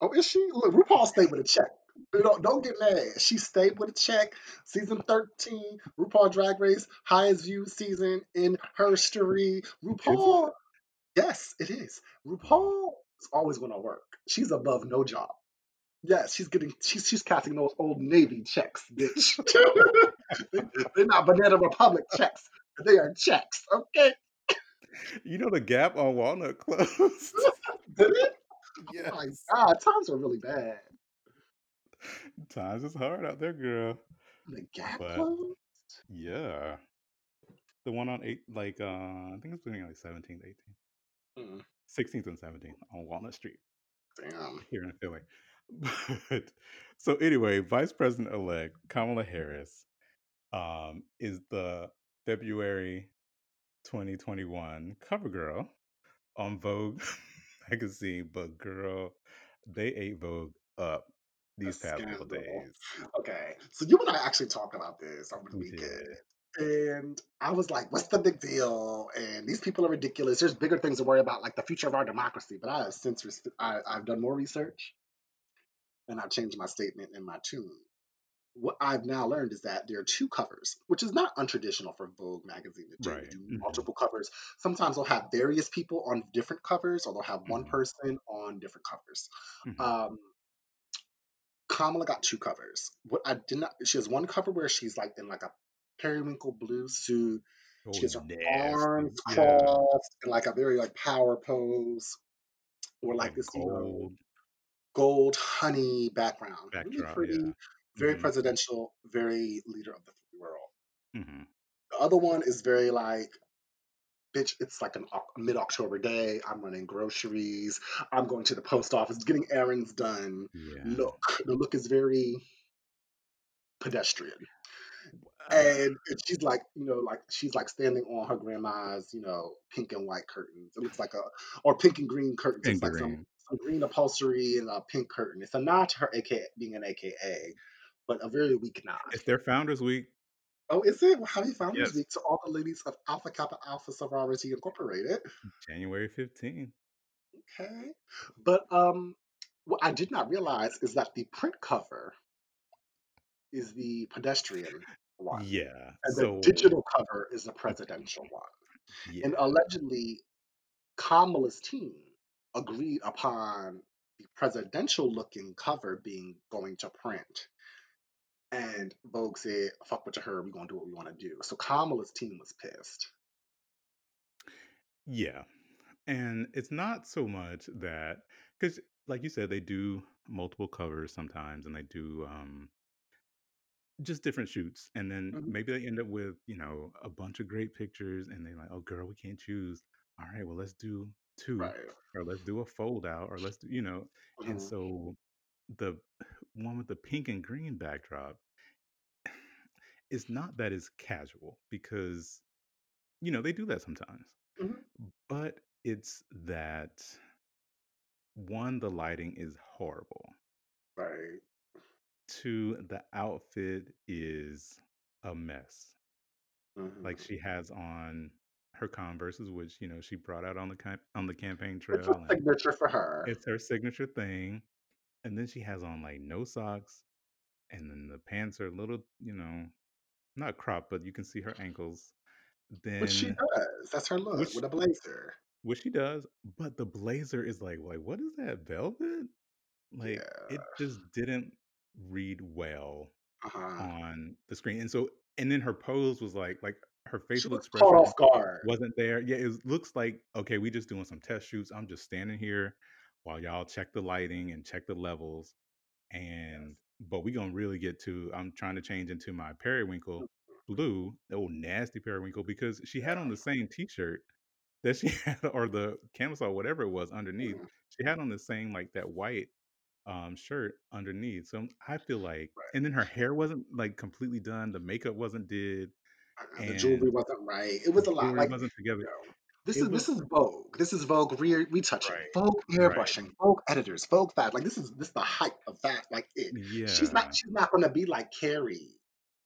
Oh, is she? Look, RuPaul stayed with a check. Know, don't get mad. She stayed with a check. Season 13, RuPaul Drag Race, highest viewed season in history. Is RuPaul, yes, it is. RuPaul is always going to work. She's above no job. Yes, she's getting she's she's casting those old Navy checks, bitch. they, they're not Banana Republic checks. They are checks, okay? You know the Gap on Walnut closed. Did it? Oh my god, times are really bad. Times is hard out there, girl. The Gap But closed? yeah. The one on eight like uh I think it's between like 17th, 18th. Mm, 16th and 17th on Walnut Street damn. here in Philly. But so anyway, Vice President elect Kamala Harris um is the February 2021 cover girl on Vogue magazine, but girl, they ate Vogue up these past couple days. Okay, so you and I actually talked about this over the We weekend. did. And I was like, what's the big deal? And these people are ridiculous. There's bigger things to worry about, like the future of our democracy. But I have since I, I've done more research and I've changed my statement and my tune. What I've now learned is that there are two covers, which is not untraditional for Vogue magazine to do. Right. Do Mhm. multiple covers. Sometimes they'll have various people on different covers, or they'll have one Mhm. person on different covers. Mhm. Um, Kamala got two covers. What I did not, she has one cover where she's like in like a periwinkle blue suit. She Oh, has her nasty. arms Yeah. crossed in like a very like power pose, or like Like this, you know, gold gold honey background. Really pretty, Yeah. very Mhm. presidential, very leader of the free world. Mhm. The other one is very like bitch, it's like a mid-October day. I'm running groceries. I'm going to the post office, getting errands done. Yeah. Look, the look is very pedestrian. And, and she's like, you know, like she's like standing on her grandma's, you know, pink and white curtains. It looks like a, or pink and green curtains. It and looks like some green. some green upholstery and a pink curtain. It's a nod to her AKA being an AKA, but a very weak nod. It's their Founders Week. Oh, is it? Well, happy Founders Yes, Week to all the ladies of Alpha Kappa Alpha Sorority Incorporated. January 15th. Okay. But um what I did not realize is that the print cover is the pedestrian one. Yeah. And the digital cover is the presidential one. And allegedly Kamala's team agreed upon the presidential looking cover being going to print. And Vogue said, fuck with your her, we're gonna do what we wanna do. So Kamala's team was pissed. Yeah. And it's not so much that because, like you said, they do multiple covers sometimes, and they do um, just different shoots, and then Mhm. maybe they end up with you know a bunch of great pictures, and they're like, "Oh, girl, we can't choose. All right, well, let's do two, Right. or let's do a fold out, or let's do you know." And Mhm. so the one with the pink and green backdrop is not that it's casual because you know they do that sometimes, Mhm. but it's that one, the lighting is horrible. Right. Two, the outfit is a mess. Like Mhm. she has on her Converses, which you know she brought out on the on the campaign trail. It's trail, signature for her. it's her signature thing. And then she has on like no socks, and then the pants are a little, you know, not cropped, but you can see her ankles. Which she does. That's her look which with a blazer. which she does, but the blazer is like, like what is that velvet? Like Yeah. it just didn't read well Uh-huh. on the screen. And so and then her pose was like like her facial expression wasn't there. Yeah, it looks like, okay, we just doing some test shoots. I'm just standing here while y'all check the lighting and check the levels. And but we gonna really get to I'm trying to change into my periwinkle blue, old nasty periwinkle, because she had on the same t-shirt that she had or the camisole, whatever it was underneath. Mhm. She had on the same like that white um, shirt underneath. So I feel like, Right. and then her hair wasn't like completely done. The makeup wasn't did, Uh-uh, the jewelry wasn't right. It was a lot. Like, wasn't together. you know, this It is this is Vogue. This is Vogue re- retouching. right, Vogue right. airbrushing. Vogue editors. Vogue that. Like this is this is the height of that. Like it. She's not she's not gonna be like Carrie,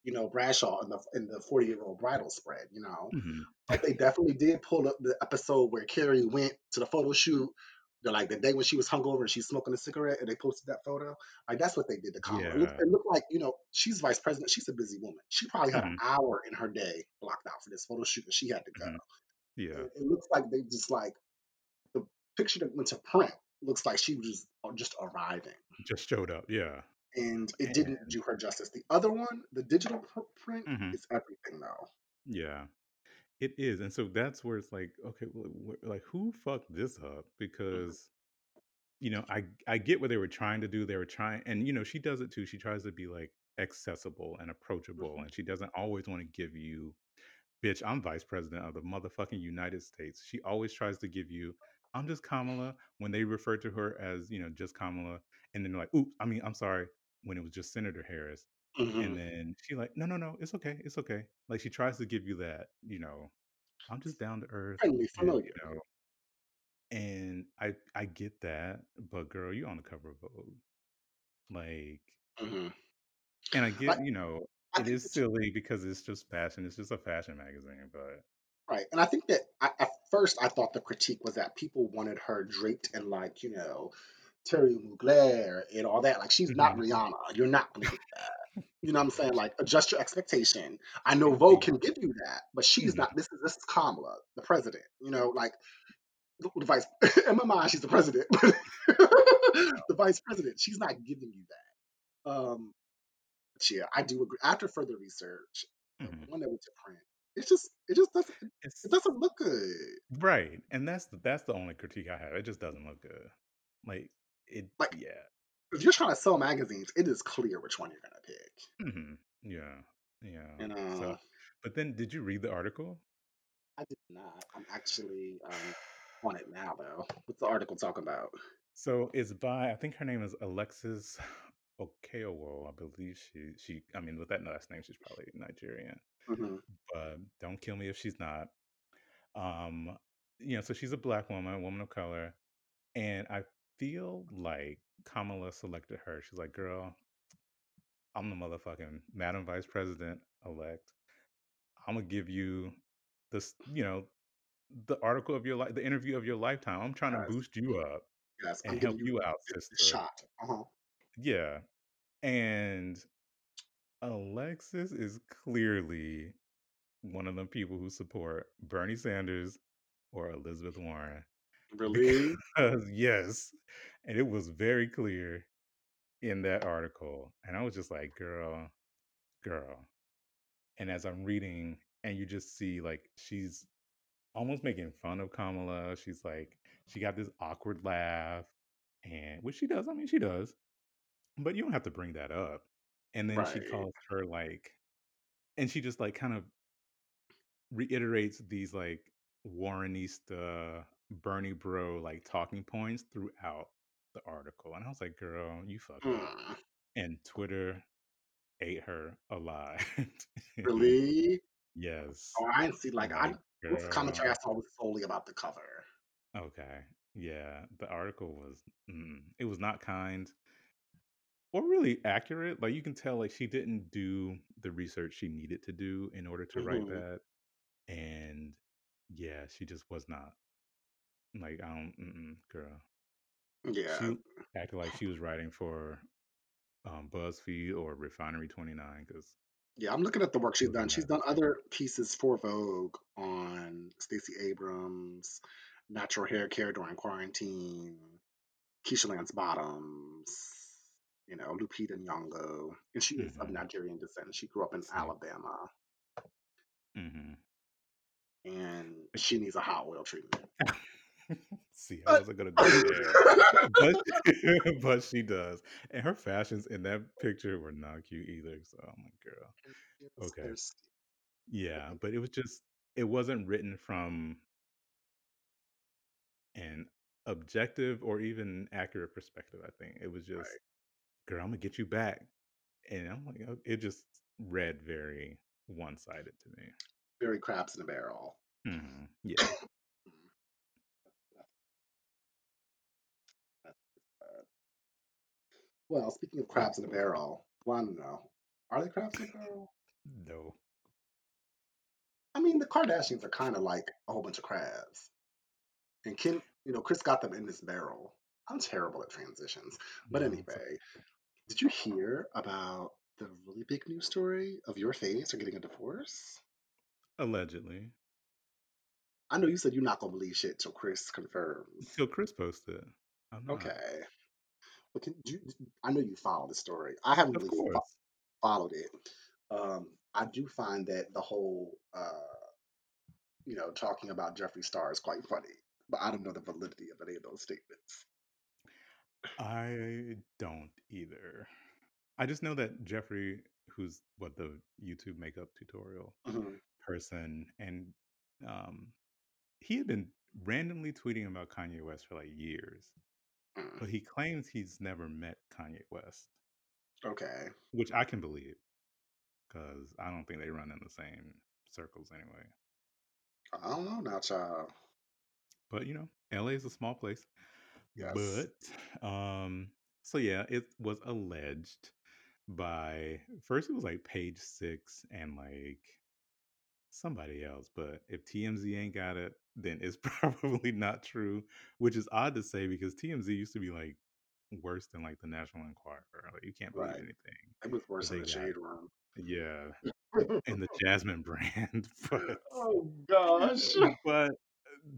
you know, Bradshaw in the in the 40 year old bridal spread, you know. hmm But they definitely did pull up the episode where Carrie went to the photo shoot. The, like the day when she was hungover and she's smoking a cigarette and they posted that photo. Like that's what they did to Kamala. It looked, it looked like, you know, she's vice president. She's a busy woman. She probably had an hmm hour in her day blocked out for this photo shoot and she had to go. hmm Yeah. It, it looks like they just like the picture that went to print looks like she was just, uh, just arriving. Just showed up. Yeah. And it didn't do her justice. The other one, the digital pr- print, hmm is everything though. yeah, it is. And so that's where it's like, okay, well, wh- like who fucked this up? Mhm, Because you know, I I get what they were trying to do. They were trying, and you know, she does it too. She tries to be like accessible and approachable, mhm, and she doesn't always want to give you, bitch, I'm vice president of the motherfucking United States. She always tries to give you, I'm just Kamala when they refer to her as, you know, just Kamala, and then they're like, ooh, I mean, I'm sorry, when it was just Senator Harris. And mhm. then she like, no, no, no, it's okay, it's okay. Like she tries to give you that, you know, I'm just down to earth, Friendly, and familiar. you know, and I I get that, but girl, you on the cover of Vogue. Like, Mhm. and I get, Like you know, I it think is that silly because it's just fashion. It's just a fashion magazine, but Right, and I think that I, at first I thought the critique was that people wanted her draped in like you know Thierry Mugler and all that. Like she's not Mhm. Rihanna. You're not gonna get that. You know what I'm saying? Like adjust your expectation. I know Vogue can give you that, but she's mhm, not. This is this is Kamala, the president. You know, like the, the vice. in my mind, she's the president, the vice president. She's not giving you that. Um, but yeah, I do agree. After further research, the mhm. one that went to print, it's just it just doesn't it doesn't look good. right, and that's the that's the only critique I have. It just doesn't look good. Like, it Like yeah. If you're trying to sell magazines, it is clear which one you're gonna pick. Mhm. Yeah. Yeah. You So but then did you read the article? I did not. I'm actually um on it now though. What's the article talking about? So it's by I think her name is Alexis Okeowo. I believe she she I mean with that last name she's probably Nigerian. hmm But don't kill me if she's not. Um you know, so she's a black woman, a woman of color, and I feel like Kamala selected her. She's like, "Girl, I'm the motherfucking Madam Vice President elect. I'm gonna give you this, you know, the article of your life, the interview of your lifetime. I'm trying to boost you up yes. and I'm help you out, sister." shot. Uh-huh. Yeah. And Alexis is clearly one of the people who support Bernie Sanders or Elizabeth Warren. Really? Because, yes, and it was very clear in that article. And I was just like, girl, girl. And as I'm reading, and you just see like she's almost making fun of Kamala. She's like, she got this awkward laugh, and which she does. I mean, she does, but you don't have to bring that up. And then she Right. calls her like, and she just like kind of reiterates these like Warrenista, Bernie bro like talking points throughout the article. And I was like, girl, you fucked. Hmm. And Twitter ate her alive. Really? yes, Oh, I didn't see like I like, the girl, commentary I saw was solely about the cover. okay. Yeah, the article was, mm, it was not kind or really accurate. Like, you can tell, like, she didn't do the research she needed to do in order to write hmm that. And yeah, she just was not. Like, I don't, mm-mm, girl. Yeah. She acted like she was writing for um, BuzzFeed or Refinery 29 because Yeah, I'm looking at the work she's done. She's done other pieces for Vogue on Stacey Abrams, natural hair care during quarantine, Keisha Lance Bottoms, you know, Lupita Nyong'o, and she is of hmm Nigerian descent. She grew up in Alabama, hmm and she needs a hot oil treatment. see, I wasn't gonna go there, but but she does, and her fashions in that picture were not cute either. So I'm like, girl, okay, yeah, but it was just it wasn't written from an objective or even accurate perspective. I think it was just, Right. girl, I'm gonna get you back, and I'm like, "Oh," it just read very one sided to me. Very crabs in a barrel. hmm Yeah. Well, speaking of crabs in a barrel, I don't know. Are they crabs in a barrel? No. I mean, the Kardashians are kind of like a whole bunch of crabs. And Kim, you know, Kris got them in this barrel. I'm terrible at transitions. But anyway, did you hear about the really big news story of your face or getting a divorce? allegedly. I know you said you're not gonna believe shit till Kris confirms. Till Kris posted. Okay. But can you, I know you follow the story. I haven't Of really fo- course. followed it. Um, I do find that the whole, uh, you know, talking about Jeffree Star is quite funny. But I don't know the validity of any of those statements. I don't either. I just know that Jeffree, who's what the YouTube makeup tutorial hmm person, and um, he had been randomly tweeting about Kanye West for like years, Mm, but he claims he's never met Kanye West, okay. which I can believe because I don't think they run in the same circles anyway. I don't know now, child. But you know, LA is a small place. Yes. But um, so yeah, it was alleged by first it was like page six and like somebody else. But if TMZ ain't got it, then it's probably not true, which is odd to say because TMZ used to be like worse than like the National Enquirer. Like you can't believe Right. anything It was worse they the shade room. Yeah, and the Jasmine brand, but oh gosh. but uh,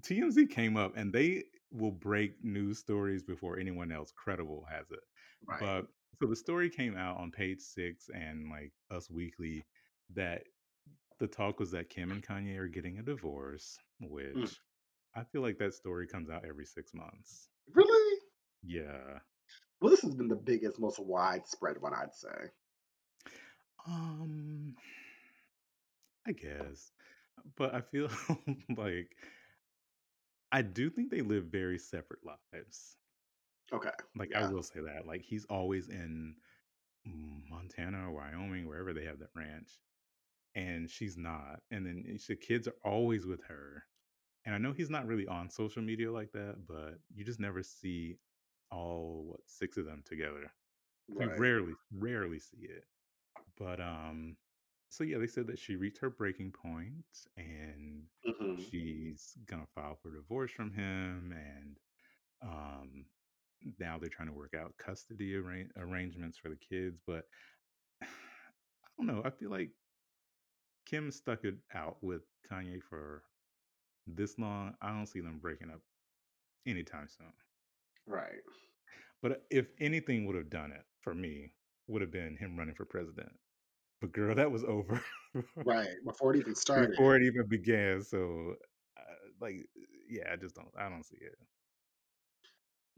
TMZ came up and they will break news stories before anyone else credible has it. Right. But so the story came out on page six and like Us Weekly that the talk was that Kim and Kanye are getting a divorce, Mm. which I feel like that story comes out every six months. Really? Yeah. Well, this has been the biggest, most widespread one, I'd say. Um, I guess. but I feel like I do think they live very separate lives. Okay. Like, I will say that. Like, he's always in Montana or Wyoming, wherever they have that ranch, and she's not. And then the kids are always with her. And I know he's not really on social media like that, but you just never see all what six of them together. We Right. rarely, rarely see it. But um, so yeah, they said that she reached her breaking point and hmm she's gonna file for divorce from him, and um, now they're trying to work out custody arra- arrangements for the kids. But I don't know. I feel like Kim stuck it out with Kanye for this long. I don't see them breaking up anytime soon. Right. But if anything would have done it for me, would have been him running for president. But girl, that was over Right. Before it even started. before it even began. So, uh, like, yeah, I just don't. I don't see it.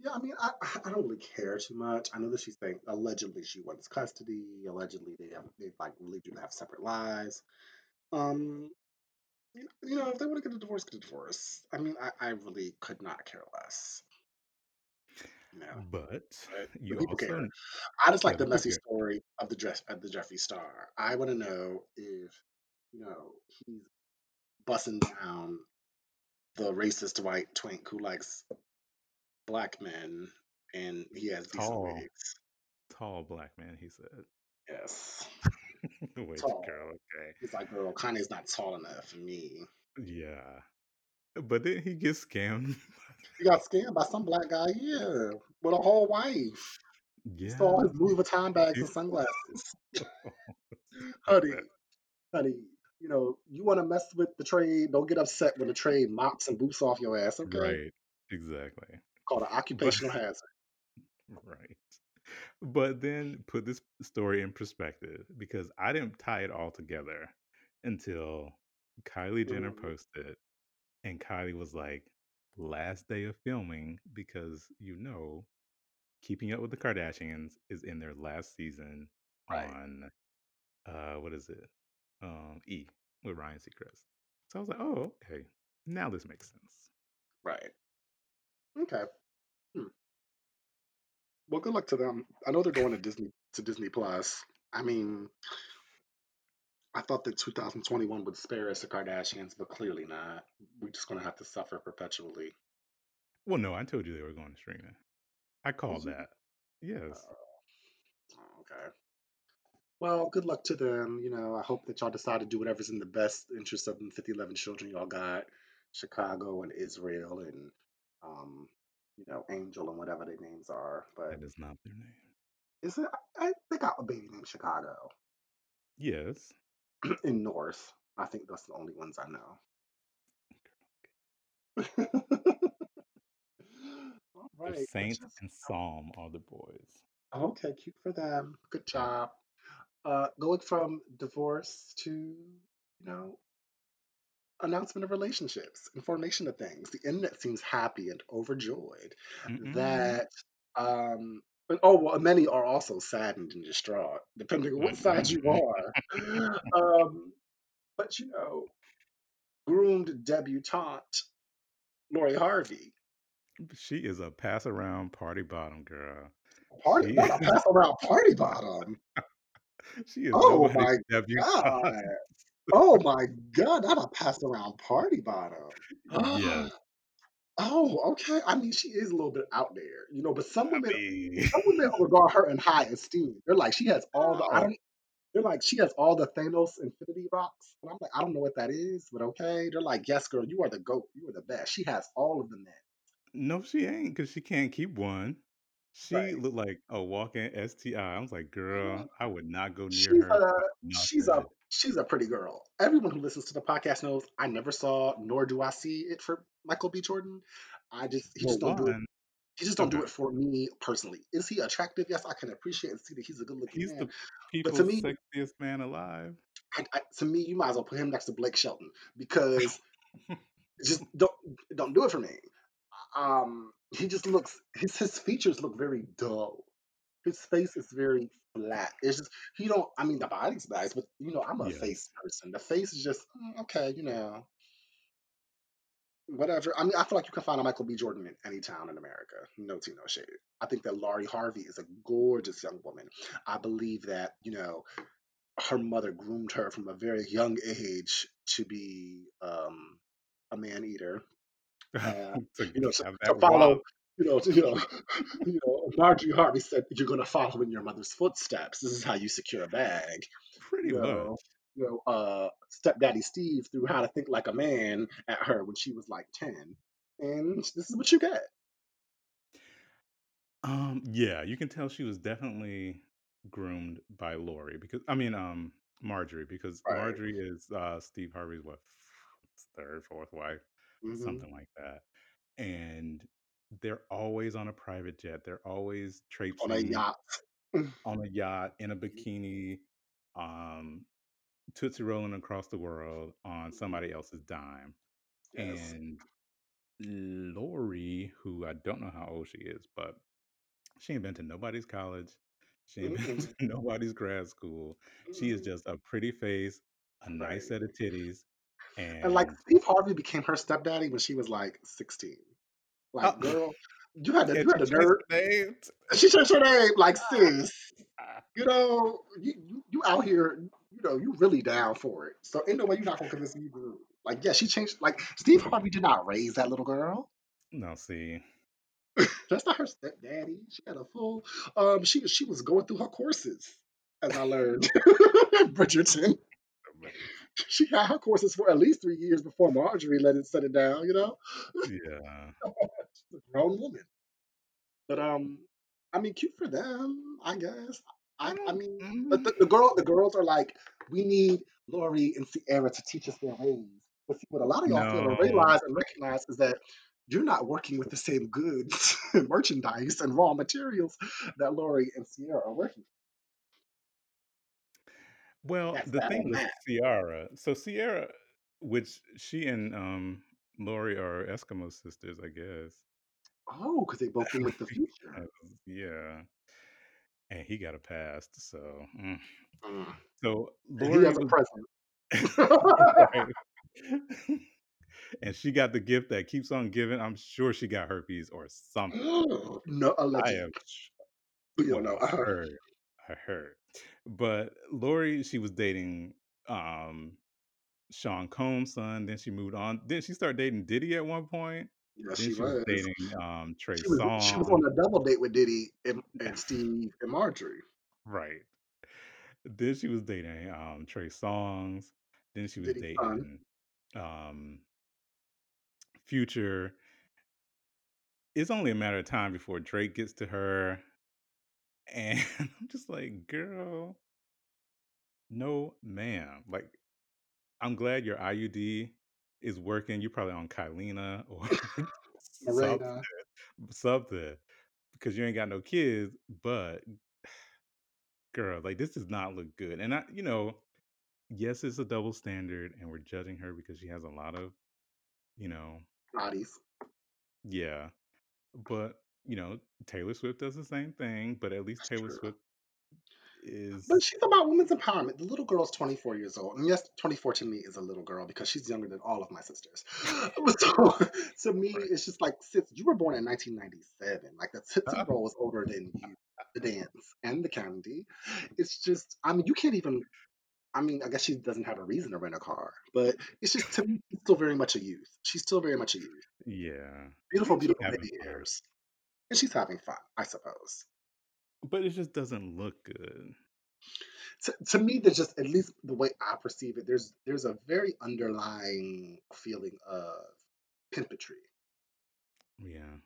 Yeah, I mean, I I don't really care too much. I know that she's saying allegedly she wants custody. Allegedly they have they like really do have separate lives. Um, you know, you know, if they want to get a divorce, get a divorce. I mean, I, I really could not care less. You know, But but you people care. I just like the messy care. story of the dress of the Jeffree Star. I want to know if you know he's busting down the racist white twink who likes black men and he has decent Tall, wigs. tall black man. He said, Yes, "Wait, tall. girl, okay, He's like, girl, Kanye's not tall enough for me. yeah." But then he gets scammed. He got scammed by some black guy, yeah, with a whole wife. He stole yeah, his Louis Vuitton bags and sunglasses. Oh, stop honey, honey, you know, you want to mess with the trade, don't get upset when the trade mops and boots off your ass, okay? Right, exactly. Called an occupational hazard. right. But then put this story in perspective because I didn't tie it all together until Kylie Jenner Mhm. posted, and Kylie was like, last day of filming because you know, Keeping Up with the Kardashians is in their last season Right, on uh what is it? Um E with Ryan Seacrest. So I was like, oh, okay. Now this makes sense. right. Okay. Well, good luck to them. I know they're going to Disney to Disney Plus. I mean, I thought that 2021 would spare us the Kardashians, but clearly not. We're just gonna have to suffer perpetually. Well, no, I told you they were going to streaming. I called you? that. Yes. Oh, okay. Well, good luck to them. You know, I hope that y'all decide to do whatever's in the best interest of the 5011 children y'all got, Chicago and Israel and, um, you know, Angel and whatever their names are. But That is not their name. is it? I, they got a baby named Chicago Yes. in North. I think that's the only ones I know. All So right. Well, just and Psalm are the boys. okay. Cute for them. Good job. Uh, going from divorce to, you know, announcement of relationships and formation of things. The internet seems happy and overjoyed Mm-mm. that um but- oh well many are also saddened and distraught, depending on what side you are. Um but you know, groomed debutante Lori Harvey. she is a pass around party bottom girl. Party She pass around party bottom. she is Oh my debutante. god. Oh my god, not a pass around party bottom. yes. Oh, okay. I mean, she is a little bit out there, you know, but some I women mean some women regard her in high esteem. They're like, she has all the I oh, don't they're like, she has all the Thanos Infinity Rocks. And I'm like, I don't know what that is, but okay. They're like, yes, girl, you are the GOAT. You are the best. She has all of the men. no, she ain't because she can't keep one. She Right. looked like a walking STI. I was like, Uh, girl, I would not go near She's her a for she's a nothing. She's a pretty girl. Everyone who listens to the podcast knows I never saw nor do I see it for Michael B. Jordan. I just he Well, just don't do it he just don't do it for me personally. Is he attractive? Yes, I can appreciate and see that he's a good looking He's man. the But to me, sexiest man alive. I, I, to me, you might as well put him next to Blake Shelton because just don't don't do it for me. Um, he just looks his his features look very dull. His face is very flat. It's just he don't. I mean, the body's nice, but you know, I'm a face person. The face is just mm, okay. You know, whatever. I mean, I feel like you can find a Michael B. Jordan in any town in America. No tea, no shade. I think that Lori Harvey is a gorgeous young woman. I believe that you know her mother groomed her from a very young age to be um, a man eater uh, you know, to, to follow, you know, you know, you know, Marjorie Harvey said, "You're going to follow in your mother's footsteps. This is how you secure a bag." pretty You know, much. you know, uh, stepdaddy Steve threw "How to Think Like a Man" at her when she was like ten, and this is what you get. Um, yeah, you can tell she was definitely groomed by Lori because I mean, um, Marjorie because Right. Marjorie is uh Steve Harvey's what f- third, fourth wife, hmm something like that. And they're always on a private jet. They're always traipsing On a yacht. on a yacht in a mm-hmm. bikini, um, tootsie rolling across the world on somebody else's dime. Yes. And Lori, who I don't know how old she is, but She ain't been to nobody's college. She ain't been to nobody's grad school. She is mm-hmm. just a pretty face, a nice Right. set of titties, And like Steve Harvey became her stepdaddy when she was like 16. Oh, Like, girl, you had the you had she the nerve. her name. t- She changed her name, like, sis, Ah, you know, you, you out here, you know, you really down for it. So in no way you're not gonna convince me. Like, yeah, she changed. Like, Steve Harvey did not raise that little girl. No, see, That's not her stepdaddy. She had a full. Um, she she was going through her courses, as I learned. Bridgerton. She had her courses for at least three years before Marjorie let it set it down. You know, yeah, a grown woman. But um, I mean, cute for them, I guess. I I don't. mean, the, Mm, the, the girl the girls are like, we need Lori and Ciara to teach us their ways. But see, what a lot of y'all fail to no, realize and recognize is that you're not working with the same goods, and merchandise, and raw materials that Lori and Ciara are working. with. well, That's the thing with Ciara, so Ciara, which she and um Lori are Eskimo sisters, I guess. Oh, because they both with the future. Yeah, and he got a past, So, mm. Mm. so And he Lori has a present. and she got the gift that keeps on giving. I'm sure she got herpes or something. no, I am. You know. I heard, I heard, but Lori, she was dating um Sean Combs' son. Then she moved on. Then she started dating Diddy at one point. Then she she was dating um Trey She was she was on a double date with Diddy and, and Steve and Marjorie. Right. Then she was dating um Trey Songz. Then she was Diddy's son. dating um Future. It's only a matter of time before Drake gets to her. And I'm just like, girl, no, ma'am. Like, I'm glad your IUD is working. You're probably on Kyleena or something, something, because you ain't got no kids. But girl, like, this does not look good. And I, you know, yes, it's a double standard, and we're judging her because she has a lot of, you know, Bodies. yeah. But you know, Taylor Swift does the same thing. But at least That's Taylor true. Swift But she's about women's empowerment. The little girl's 24 years old. And yes, 24 to me is a little girl because she's younger than all of my sisters. So to me, right. it's just like, sis, you were born in 1997. Like the Tootsie Uh, Roll is older than you, the dance and the candy. It's just, I mean, you can't even, I mean, I guess she doesn't have a reason to rent a car, but it's just, to me, she's still very much a youth. She's still very much a youth. yeah, Beautiful, beautiful baby hairs. And she's having fun, I suppose. But it just doesn't look good. to, to me there's just at least the way i perceive it there's there's a very underlying feeling of pimpatry Yeah,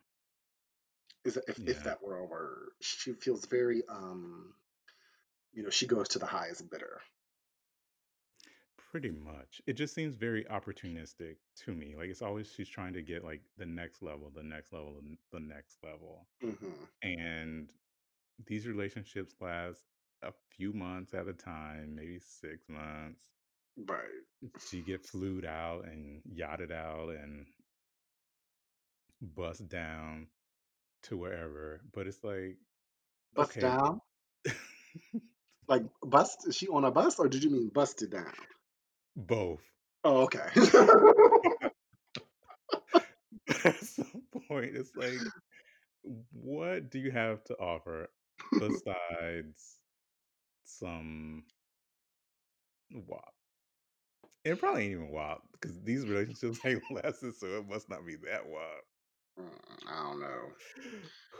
is if, if that were a word she feels very um you know she goes to the highest bidder pretty much. It just seems very opportunistic to me. Like it's always she's trying to get like the next level, the next level, the next level. hmm And these relationships last a few months at a time, maybe six months. right She get flued out and yachted out and bust down to wherever. But it's like Bust okay. down? Like bust? Is she on a bus or did you mean busted down? Both. Oh, okay. At some point, it's like, what do you have to offer besides some WAP? It probably ain't even WAP because these relationships ain't lasted, so it must not be that WAP. Mm, I don't know.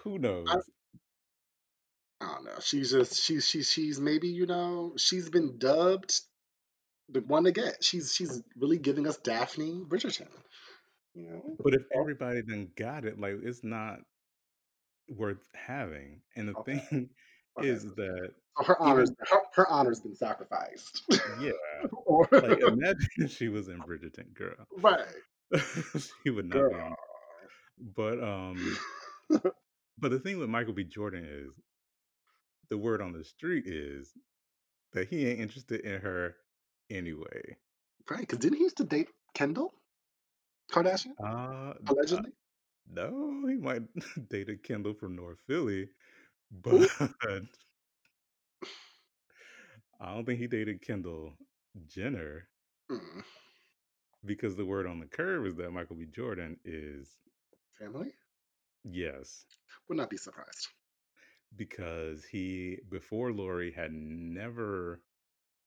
Who knows? I don't know. She's just she's she's she's maybe you know she's been dubbed the one to get. She's she's really giving us Daphne Bridgerton. You know. But if everybody then got it, like it's not worth having. And the okay. thing Okay. is that her honors even her, her honor's been sacrificed. yeah, or like imagine if she was in Bridgerton, girl. right, she would not girl. be on. But um, but the thing with Michael B. Jordan is the word on the street is that he ain't interested in her anyway. right, because didn't he used to date Kendall Kardashian Uh, uh allegedly? No, he might date a Kendall from North Philly, but I don't think he dated Kendall Jenner Mm, because the word on the curve is that Michael B. Jordan is family yes, would not be surprised. because he before Lori had never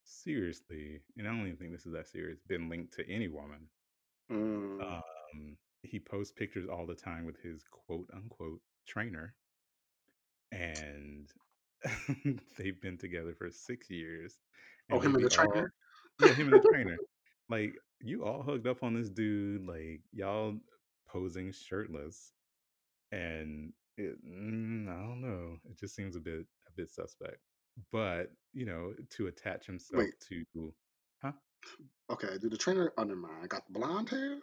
seriously, and I don't even think this is that serious, been linked to any woman. Mm. Um, he posts pictures all the time with his quote unquote trainer, and they've been together for six years, Oh, and him and the all trainer. yeah, him and the trainer. Like you all hooked up on this dude, like y'all posing shirtless, and it, mm, I don't know, it just seems a bit a bit suspect. But you know, to attach himself Wait, to, huh? okay. Do the trainer undermine? I got the blonde hair?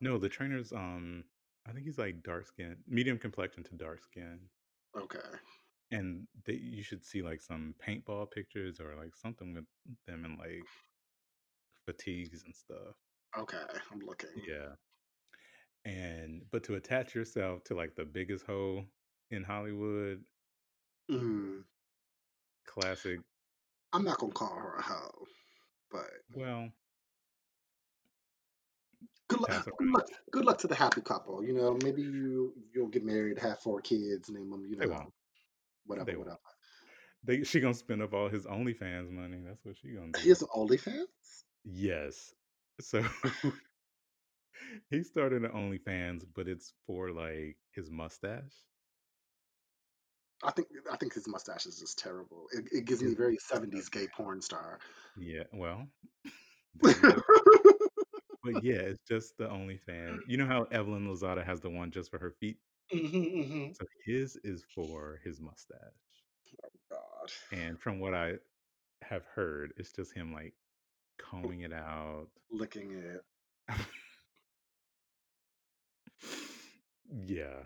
No, the trainer's um, I think he's like dark skin, medium complexion to dark skin. Okay, and they you should see like some paintball pictures or like something with them in like fatigues and stuff. okay. I'm looking. Yeah. And but to attach yourself to like the biggest hoe in Hollywood, Mm. classic. I'm not gonna call her a hoe, but Well, good luck. Good luck. Good luck to the happy couple. You know, maybe you you'll get married, have four kids, name them. Um, you They won't. know, whatever, They won't. whatever. They she gonna spend up all his OnlyFans money. That's what she gonna do. an OnlyFans. Yes. So he started an OnlyFans, but it's for like his mustache. I think I think his mustache is just terrible. It, it gives me very 70s gay porn star. Yeah. Well, there you go. But yeah, it's just the OnlyFans. You know how Evelyn Lozada has the one just for her feet? hmm hmm So his is for his mustache. Oh God, And from what I have heard, it's just him like combing it out. licking it. yeah,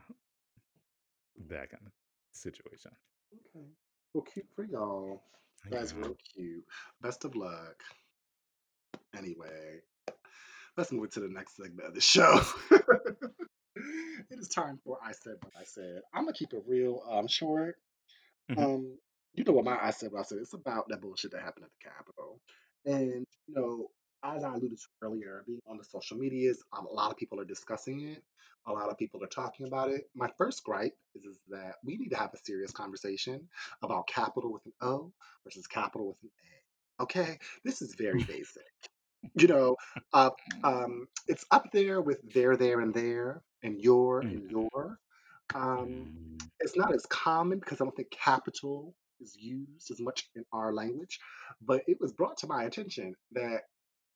that kind of situation. Okay. Well, cute for y'all. That's real cute. Best of luck. Anyway, let's move to the next segment of the show. it is time for I said what I said. I'm gonna keep it real um short. Mhm. Um, you know what my I said what I said. It's about that bullshit that happened at the Capitol. And you know, as I alluded to earlier, being on the social medias, um, a lot of people are discussing it. A lot of people are talking about it. My first gripe is, is that we need to have a serious conversation about capitol with an O versus capital with an A. Okay, this is very basic. You know, uh, um, it's up there with there, there, and there, and your Mm, and your. Um, mm. it's not as common because I don't think capital is used as much in our language, but it was brought to my attention that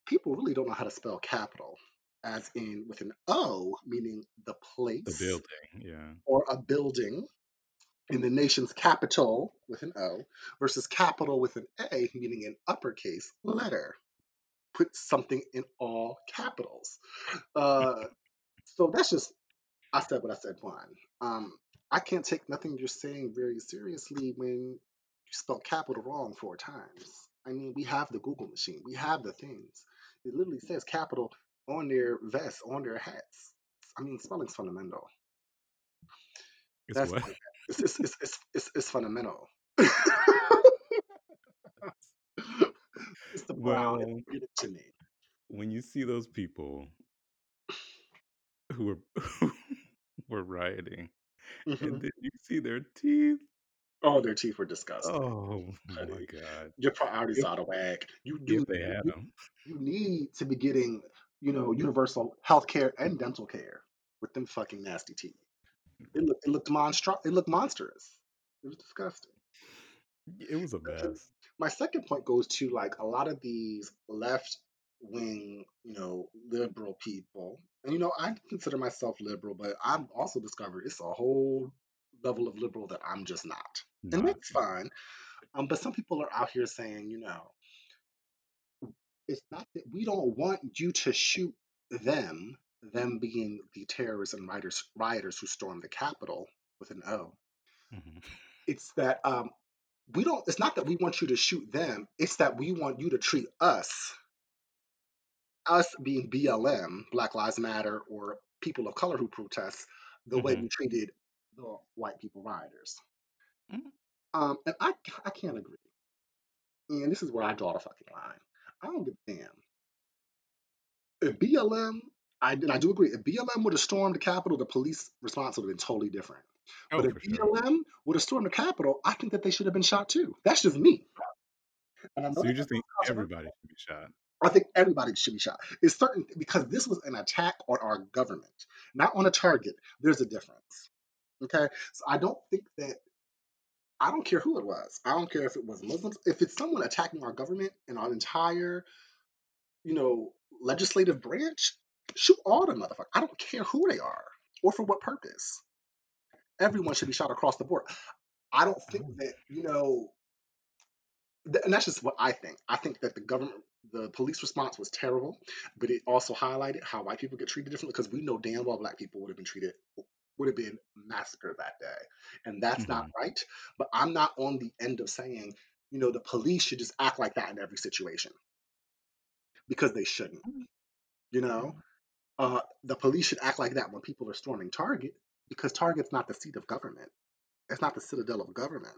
people really don't know how to spell capital, as in with an O, meaning the The place building, yeah. or a building in the nation's capital with an O, versus capital with an A, meaning an uppercase letter. Put something in all capitals. Uh, so that's just I said what I said, Juan. Um, I can't take nothing you're saying very seriously when you spell capital wrong four times. I mean, we have the Google machine, we have the things. It literally says Capitol on their vests, on their hats. I mean, spelling's fundamental. It's That's what? it's it's it's it's it's, it's fundamental. Well, it to me. when you see those people who were who were rioting, and hmm then you see their teeth, Oh, their teeth were disgusting, oh my god! Your priorities If out of whack. You do they had you, them, you need to be getting, you know, universal health care and dental care with them fucking nasty teeth. It looked it looked monstru it looked monstrous. It was disgusting. it was a mess. My second point goes to like a lot of these left wing, you know, liberal people. And you know, I consider myself liberal, but I've also discovered it's a whole level of liberal that I'm just not. And that's fine. Um, but some people are out here saying, you know, it's not that we don't want you to shoot them, them being the terrorists and rioters, rioters who stormed the Capitol with an O. mhm, It's that um, we don't. It's not that we want you to shoot them. It's that we want you to treat us, us being BLM, Black Lives Matter, or people of color who protest, the way mhm, we treated the white people rioters. mhm. Um, and I, I can't agree. And this is where I draw the fucking line. I don't give a damn if BLM, I and I do agree, if BLM would have stormed the Capitol, the police response would have been totally different. But Oh, if for sure. BLM would have stormed the Capitol, I think that they should have been shot too. That's just me. And I know So you just think everybody should be shot? I think everybody should be shot. It's certain because this was an attack on our government, not on a target. There's a difference. Okay. So I don't think that I don't care who it was. I don't care if it was Muslims. If it's someone attacking our government and our entire, you know, legislative branch, shoot all the motherfuckers. I don't care who they are or for what purpose. Everyone should be shot across the board. I don't think that, you know, th- and that's just what I think. I think that the government, the police response was terrible, but it also highlighted how white people get treated differently because we know damn well black people would have been treated, would have been massacred that day. And that's not mhm, right. But I'm not on the end of saying, you know, the police should just act like that in every situation because they shouldn't, mhm, you know? Uh, the police should act like that when people are storming Target because Target's not the seat of government. It's not the citadel of government.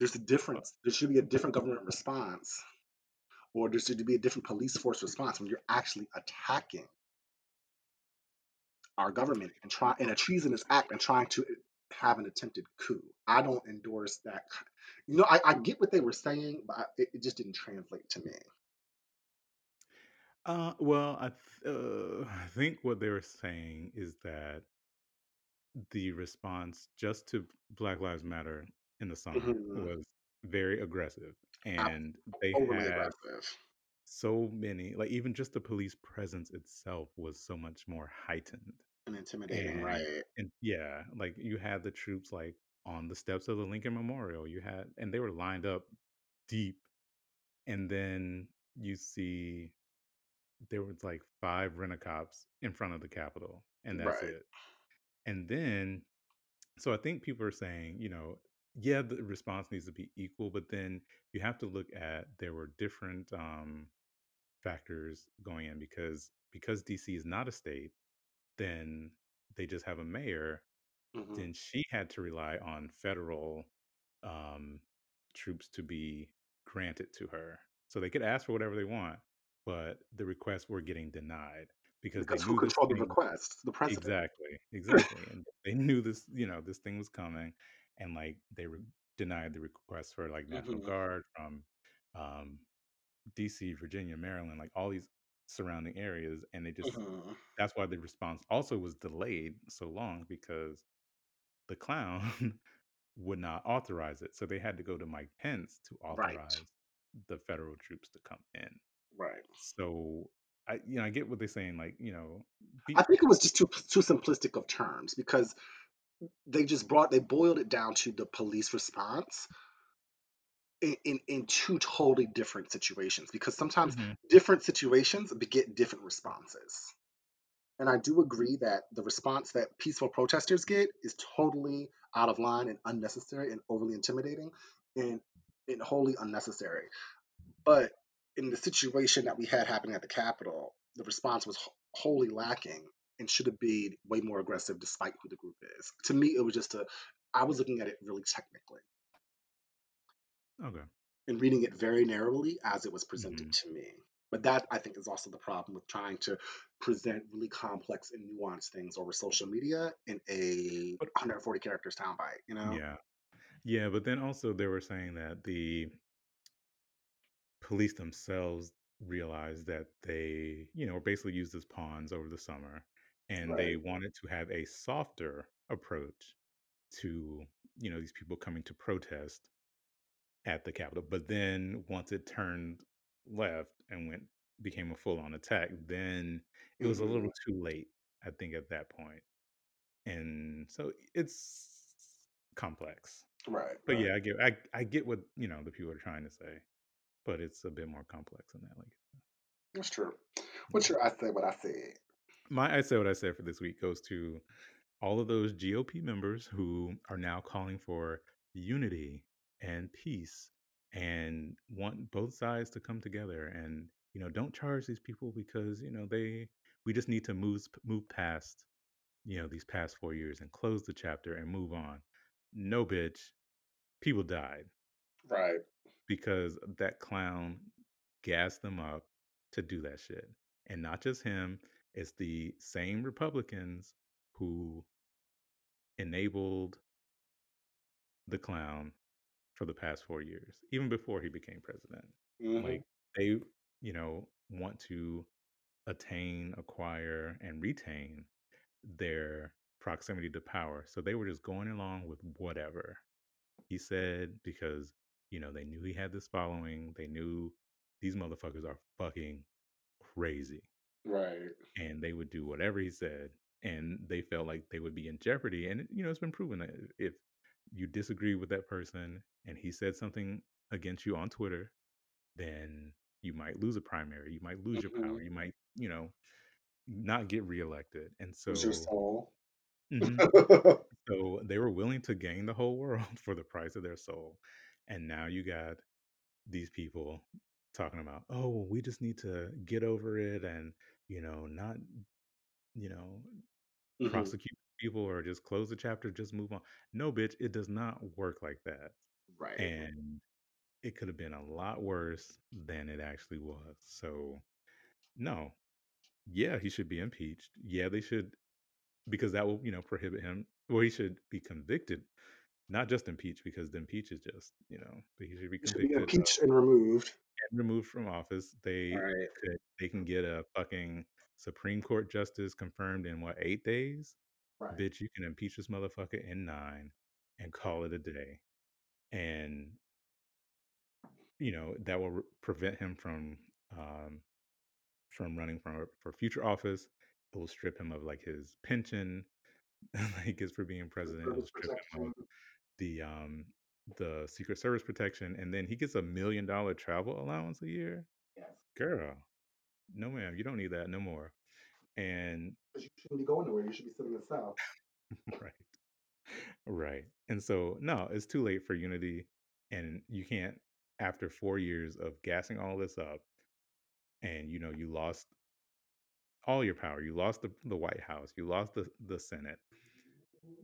There's a difference. There should be a different government response, or there should be a different police force response when you're actually attacking our government and try in a treasonous act and trying to have an attempted coup. I don't endorse that. You know, I, I get what they were saying, but I, it, it just didn't translate to me. uh, well, I th- uh, I think what they were saying is that the response just to Black Lives Matter in the summer hmm was very aggressive, I, and they overly had aggressive so many, like even just the police presence itself was so much more heightened, and intimidating, and right? and yeah, like you had the troops like on the steps of the Lincoln Memorial, you had, and they were lined up deep, and then you see there was like five rent-a-cops in front of the Capitol, and that's Right. it. And then, so I think people are saying, you know, yeah, the response needs to be equal, but then you have to look at there were different um, factors going in because because DC is not a state, then they just have a mayor. hmm Then she had to rely on federal um, troops to be granted to her. So they could ask for whatever they want, but the requests were getting denied because they Because who controlled the request? The president. exactly, exactly, and they knew this, you know, this thing was coming, and like they re- denied the request for like National hmm Guard from um, D.C., Virginia, Maryland, like all these surrounding areas, and they just hmm that's why the response also was delayed so long because the clown would not authorize it. So they had to go to Mike Pence to Right. authorize the federal troops to come in. Right. So I, you know, I get what they're saying. Like, you know, I think it was just too too simplistic of terms because they just brought they boiled it down to the police response in, in, in two totally different situations because sometimes Mhm, different situations beget different responses. And I do agree that the response that peaceful protesters get is totally out of line and unnecessary and overly intimidating and, and wholly unnecessary. But in the situation that we had happening at the Capitol, the response was wholly lacking and should have been way more aggressive despite who the group is. To me, it was just a. I was looking at it really technically Okay. and reading it very narrowly as it was presented Mhm. to me. But that I think is also the problem with trying to present really complex and nuanced things over social media in a 140 characters soundbite. You know? yeah. Yeah, but then also they were saying that the police themselves realized that they, you know, were basically used as pawns over the summer, and they wanted to have a softer approach to, you know, these people coming to protest at the Capitol. But then once it turned left and went became a full on attack, then it was a hmm little too late, I think, at that point. And so it's complex. Right. But Right. yeah, I get I, I get what, you know, the people are trying to say. But it's a bit more complex than that. Like uh, That's true. What's your I say what I said? My I say what I said for this week goes to all of those GOP members who are now calling for unity and peace and want both sides to come together and you know don't charge these people because you know they we just need to move move past you know these past 4 years and close the chapter and move on. No bitch, people died Right. Because that clown gassed them up to do that shit. And not just him, it's the same Republicans who enabled the clown for the past four years, even before he became president. hmm Like they, you know, want to attain, acquire, and retain their proximity to power. So they were just going along with whatever he said because, you know, they knew he had this following. They knew these motherfuckers are fucking crazy. Right. And they would do whatever he said. And they felt like they would be in jeopardy. And, you know, it's been proven that if you disagree with that person and he said something against you on Twitter, then you might lose a primary. You might lose your power. hmm You might, you know, not get reelected. And so, soul. mhm. so they were willing to gain the whole world for the price of their soul. And now you got these people talking about, oh, well, we just need to get over it and, you know, not, you know, hmm prosecute people or just close the chapter, just move on. No, bitch, it does not work like that. Right. And it could have been a lot worse than it actually was. So, no, yeah, he should be impeached. Yeah, they should, because that will, you know, prohibit him. Well, he should be convicted, not just impeached, because the impeach is just, you know, but he should be should be convicted impeached and removed. and removed from office. They Right. could, they can get a fucking Supreme Court justice confirmed in what eight days. Right. Bitch, you can impeach this motherfucker in nine and call it a day. And you know that will re- prevent him from um, from running for for future office. It will strip him of like his pension, like gets for being president. It'll strip him of. The um the Secret Service protection, and then he gets a million dollar travel allowance a year. Yes. Girl, no ma'am, you don't need that no more. And Because you shouldn't be going nowhere. You should be sitting in the South. right, right, and so no, it's too late for unity, and you can't after four years of gassing all this up, and you know you lost all your power. You lost the, the White House. You lost the, the Senate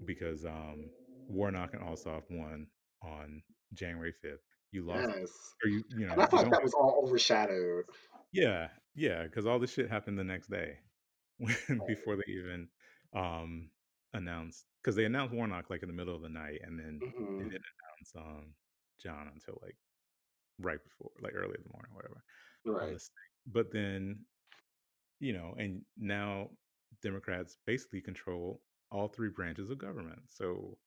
because um, Warnock and Ossoff won on January 5th. You lost, Yes. or you, you And know, I feel like don't that was all overshadowed. yeah, yeah, because all this shit happened the next day when, before they even um, announced, because they announced Warnock like in the middle of the night and then they hmm didn't announce um, Jon until like right before, like early in the morning, whatever, Right. But then you know, and now Democrats basically control all three branches of government. So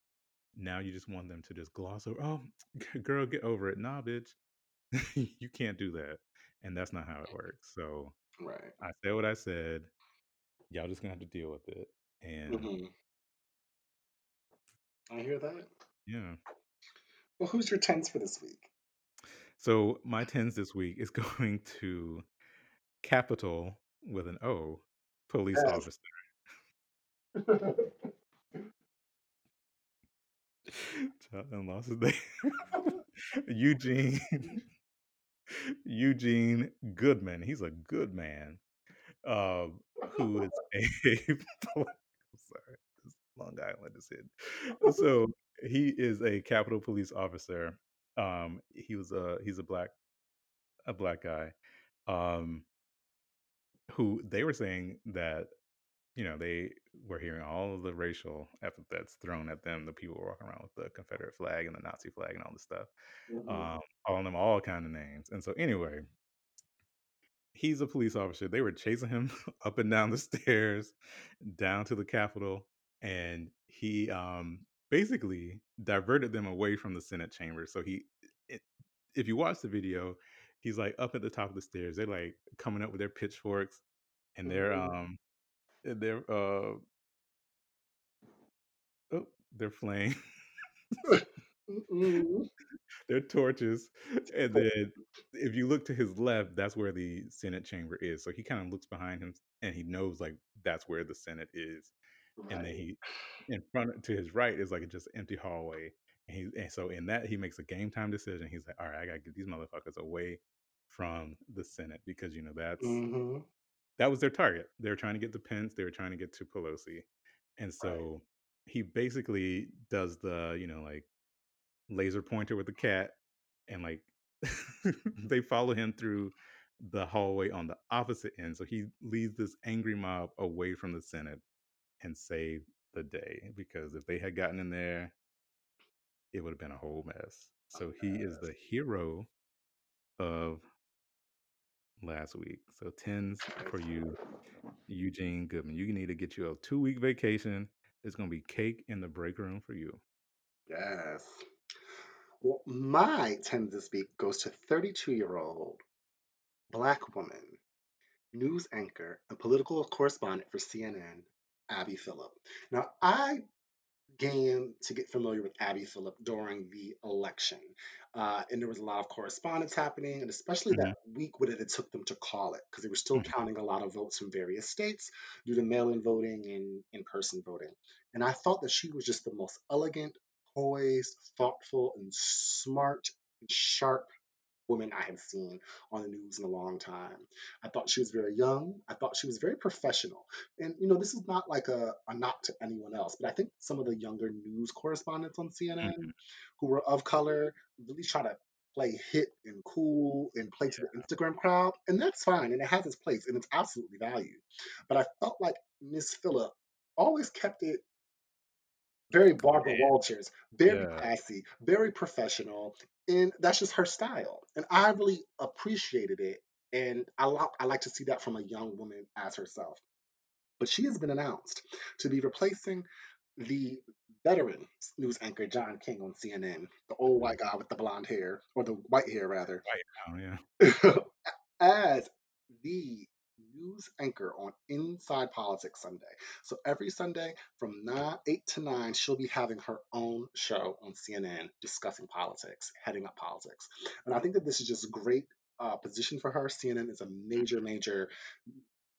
now you just want them to just gloss over, oh, girl, get over it. Nah, bitch, you can't do that. And that's not how it works. So Right. I said what I said. Y'all just gonna have to deal with it. And hmm I hear that. yeah. Well, who's your tens for this week? So my tens this week is going to Capitol with an O, police Yes. officer. Done lost. Eugene Eugene Goodman. He's a good man. um, who is a sorry, this Long Island is hidden. So he is a Capitol Police officer. Um, he was a he's a black a black guy. Um, who they were saying that you know they were hearing all of the racial epithets thrown at them. The people walking around with the Confederate flag and the Nazi flag and all this stuff, Mhm, um, calling them all kind of names. And so anyway, he's a police officer. They were chasing him up and down the stairs, down to the Capitol, and he um, basically diverted them away from the Senate chamber. So he, it, if you watch the video, he's like up at the top of the stairs. They're like coming up with their pitchforks, and they're mhm. Um, they're uh, oh, they're flaying Mm-mm. their torches, and then if you look to his left, that's where the Senate chamber is. So he kind of looks behind him, and he knows like that's where the Senate is. And then he, in front to his right is like just empty hallway. And he and so in that he makes a game time decision. He's like, all right, I gotta get these motherfuckers away from the Senate because you know that's Mhm. That was their target. They were trying to get to Pence. They were trying to get to Pelosi, and Right. so he basically does the you know like laser pointer with the cat and like they follow him through the hallway on the opposite end. So he leads this angry mob away from the Senate and saved the day because if they had gotten in there, it would have been a whole mess. So he is the hero of last week. So tens for you, Eugene Goodman. You need to get you a two week vacation. It's gonna be cake in the break room for you. Yes. Well, my 10 this week goes to 32-year-old black woman, news anchor, and political correspondent for CNN, Abby Phillip. Now, I began to get familiar with Abby Phillip during the election. Uh, and there was a lot of correspondence happening, and especially that hmm week when it took them to call it, because they were still hmm counting a lot of votes from various states due to mail in voting and in person voting. And I thought that she was just the most elegant, poised, thoughtful, and smart and sharp woman I have seen on the news in a long time. I thought she was very young. I thought she was very professional. And, you know, this is not like a, a knock to anyone else, but I think some of the younger news correspondents on CNN hmm who were of color really try to play hip and cool and play to the Instagram crowd. And that's fine. And it has its place and it's absolutely valued. But I felt like Miss Phillip always kept it very Barbara Walters, very Yeah. classy, very professional, and that's just her style. And I really appreciated it, and I like I like to see that from a young woman as herself. But she has been announced to be replacing the veteran news anchor John King on CNN, the old white guy with the blonde hair, or the white hair rather. Right now, yeah. as the news anchor on Inside Politics Sunday. So every Sunday from 9, 8 to 9, she'll be having her own show on CNN discussing politics, heading up politics. And I think that this is just a great uh, position for her. CNN is a major, major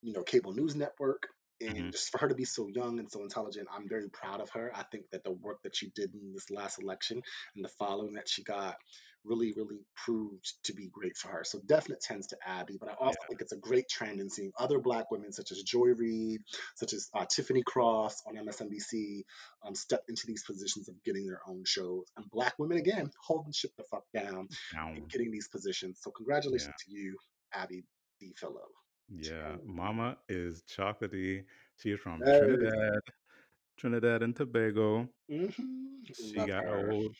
you know, cable news network. And Mhm. just for her to be so young and so intelligent, I'm very proud of her. I think that the work that she did in this last election and the following that she got really, really proved to be great for her. So definite tends to Abby, but I also Yeah, think it's a great trend in seeing other Black women such as Joy Reid, such as uh, Tiffany Cross on MSNBC, um, step into these positions of getting their own shows, and Black women again holding shit the fuck down and getting these positions. So Yeah, congratulations to you, Abby D. Phillip. Yeah. Mama is chocolatey. She is from Yes. Trinidad, Trinidad and Tobago. Mhm. She Love got her. old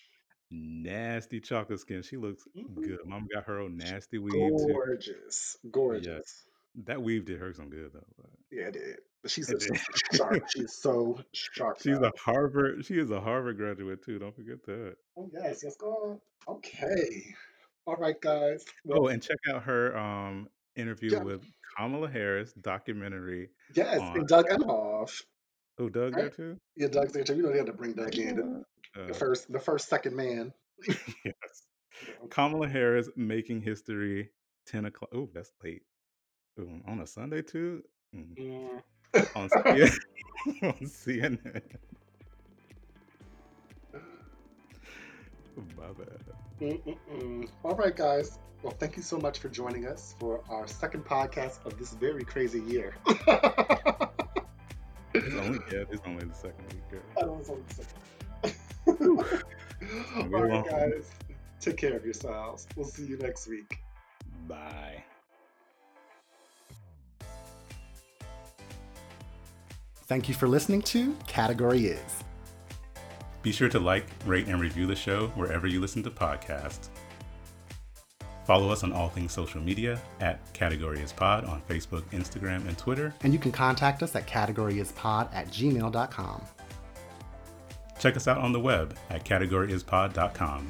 nasty chocolate skin. She looks Mhm. good. Mama got her old nasty weave too. Gorgeous. Yeah, Gorgeous. that weave did her some good though. But Yeah, it did. But she's it just so sharp. did. She is so sharp She's a. Harvard. She is a Harvard graduate too. Don't forget that. Oh yes, yes, go on. Yeah. Okay. All right, guys. Well, Oh, and check out her um interview yeah, with Kamala Harris documentary yes, on. and Doug Emhoff, Oh, Doug there too. Yeah, Doug's there too. You know they had to bring Doug in, the, the Uh, first, the first second man. yes. Kamala Harris making history. Ten o'clock. Oh, that's late. Ooh, on a Sunday too. Mm. Mm. On CNN. on CNN. My bad. Mm-mm-mm. All right, guys. Well, thank you so much for joining us for our second podcast of this very crazy year. It's only yeah, it's only the second week. girl. Oh, I know it's only the second. All right, guys. Take care of yourselves. We'll see you next week. Bye. Thank you for listening to Category Is. Be sure to like, rate, and review the show wherever you listen to podcasts. Follow us on all things social media at Category is Pod on Facebook, Instagram, and Twitter. And you can contact us at categoryispod at gmail.com. Check us out on the web at categoryispod.com.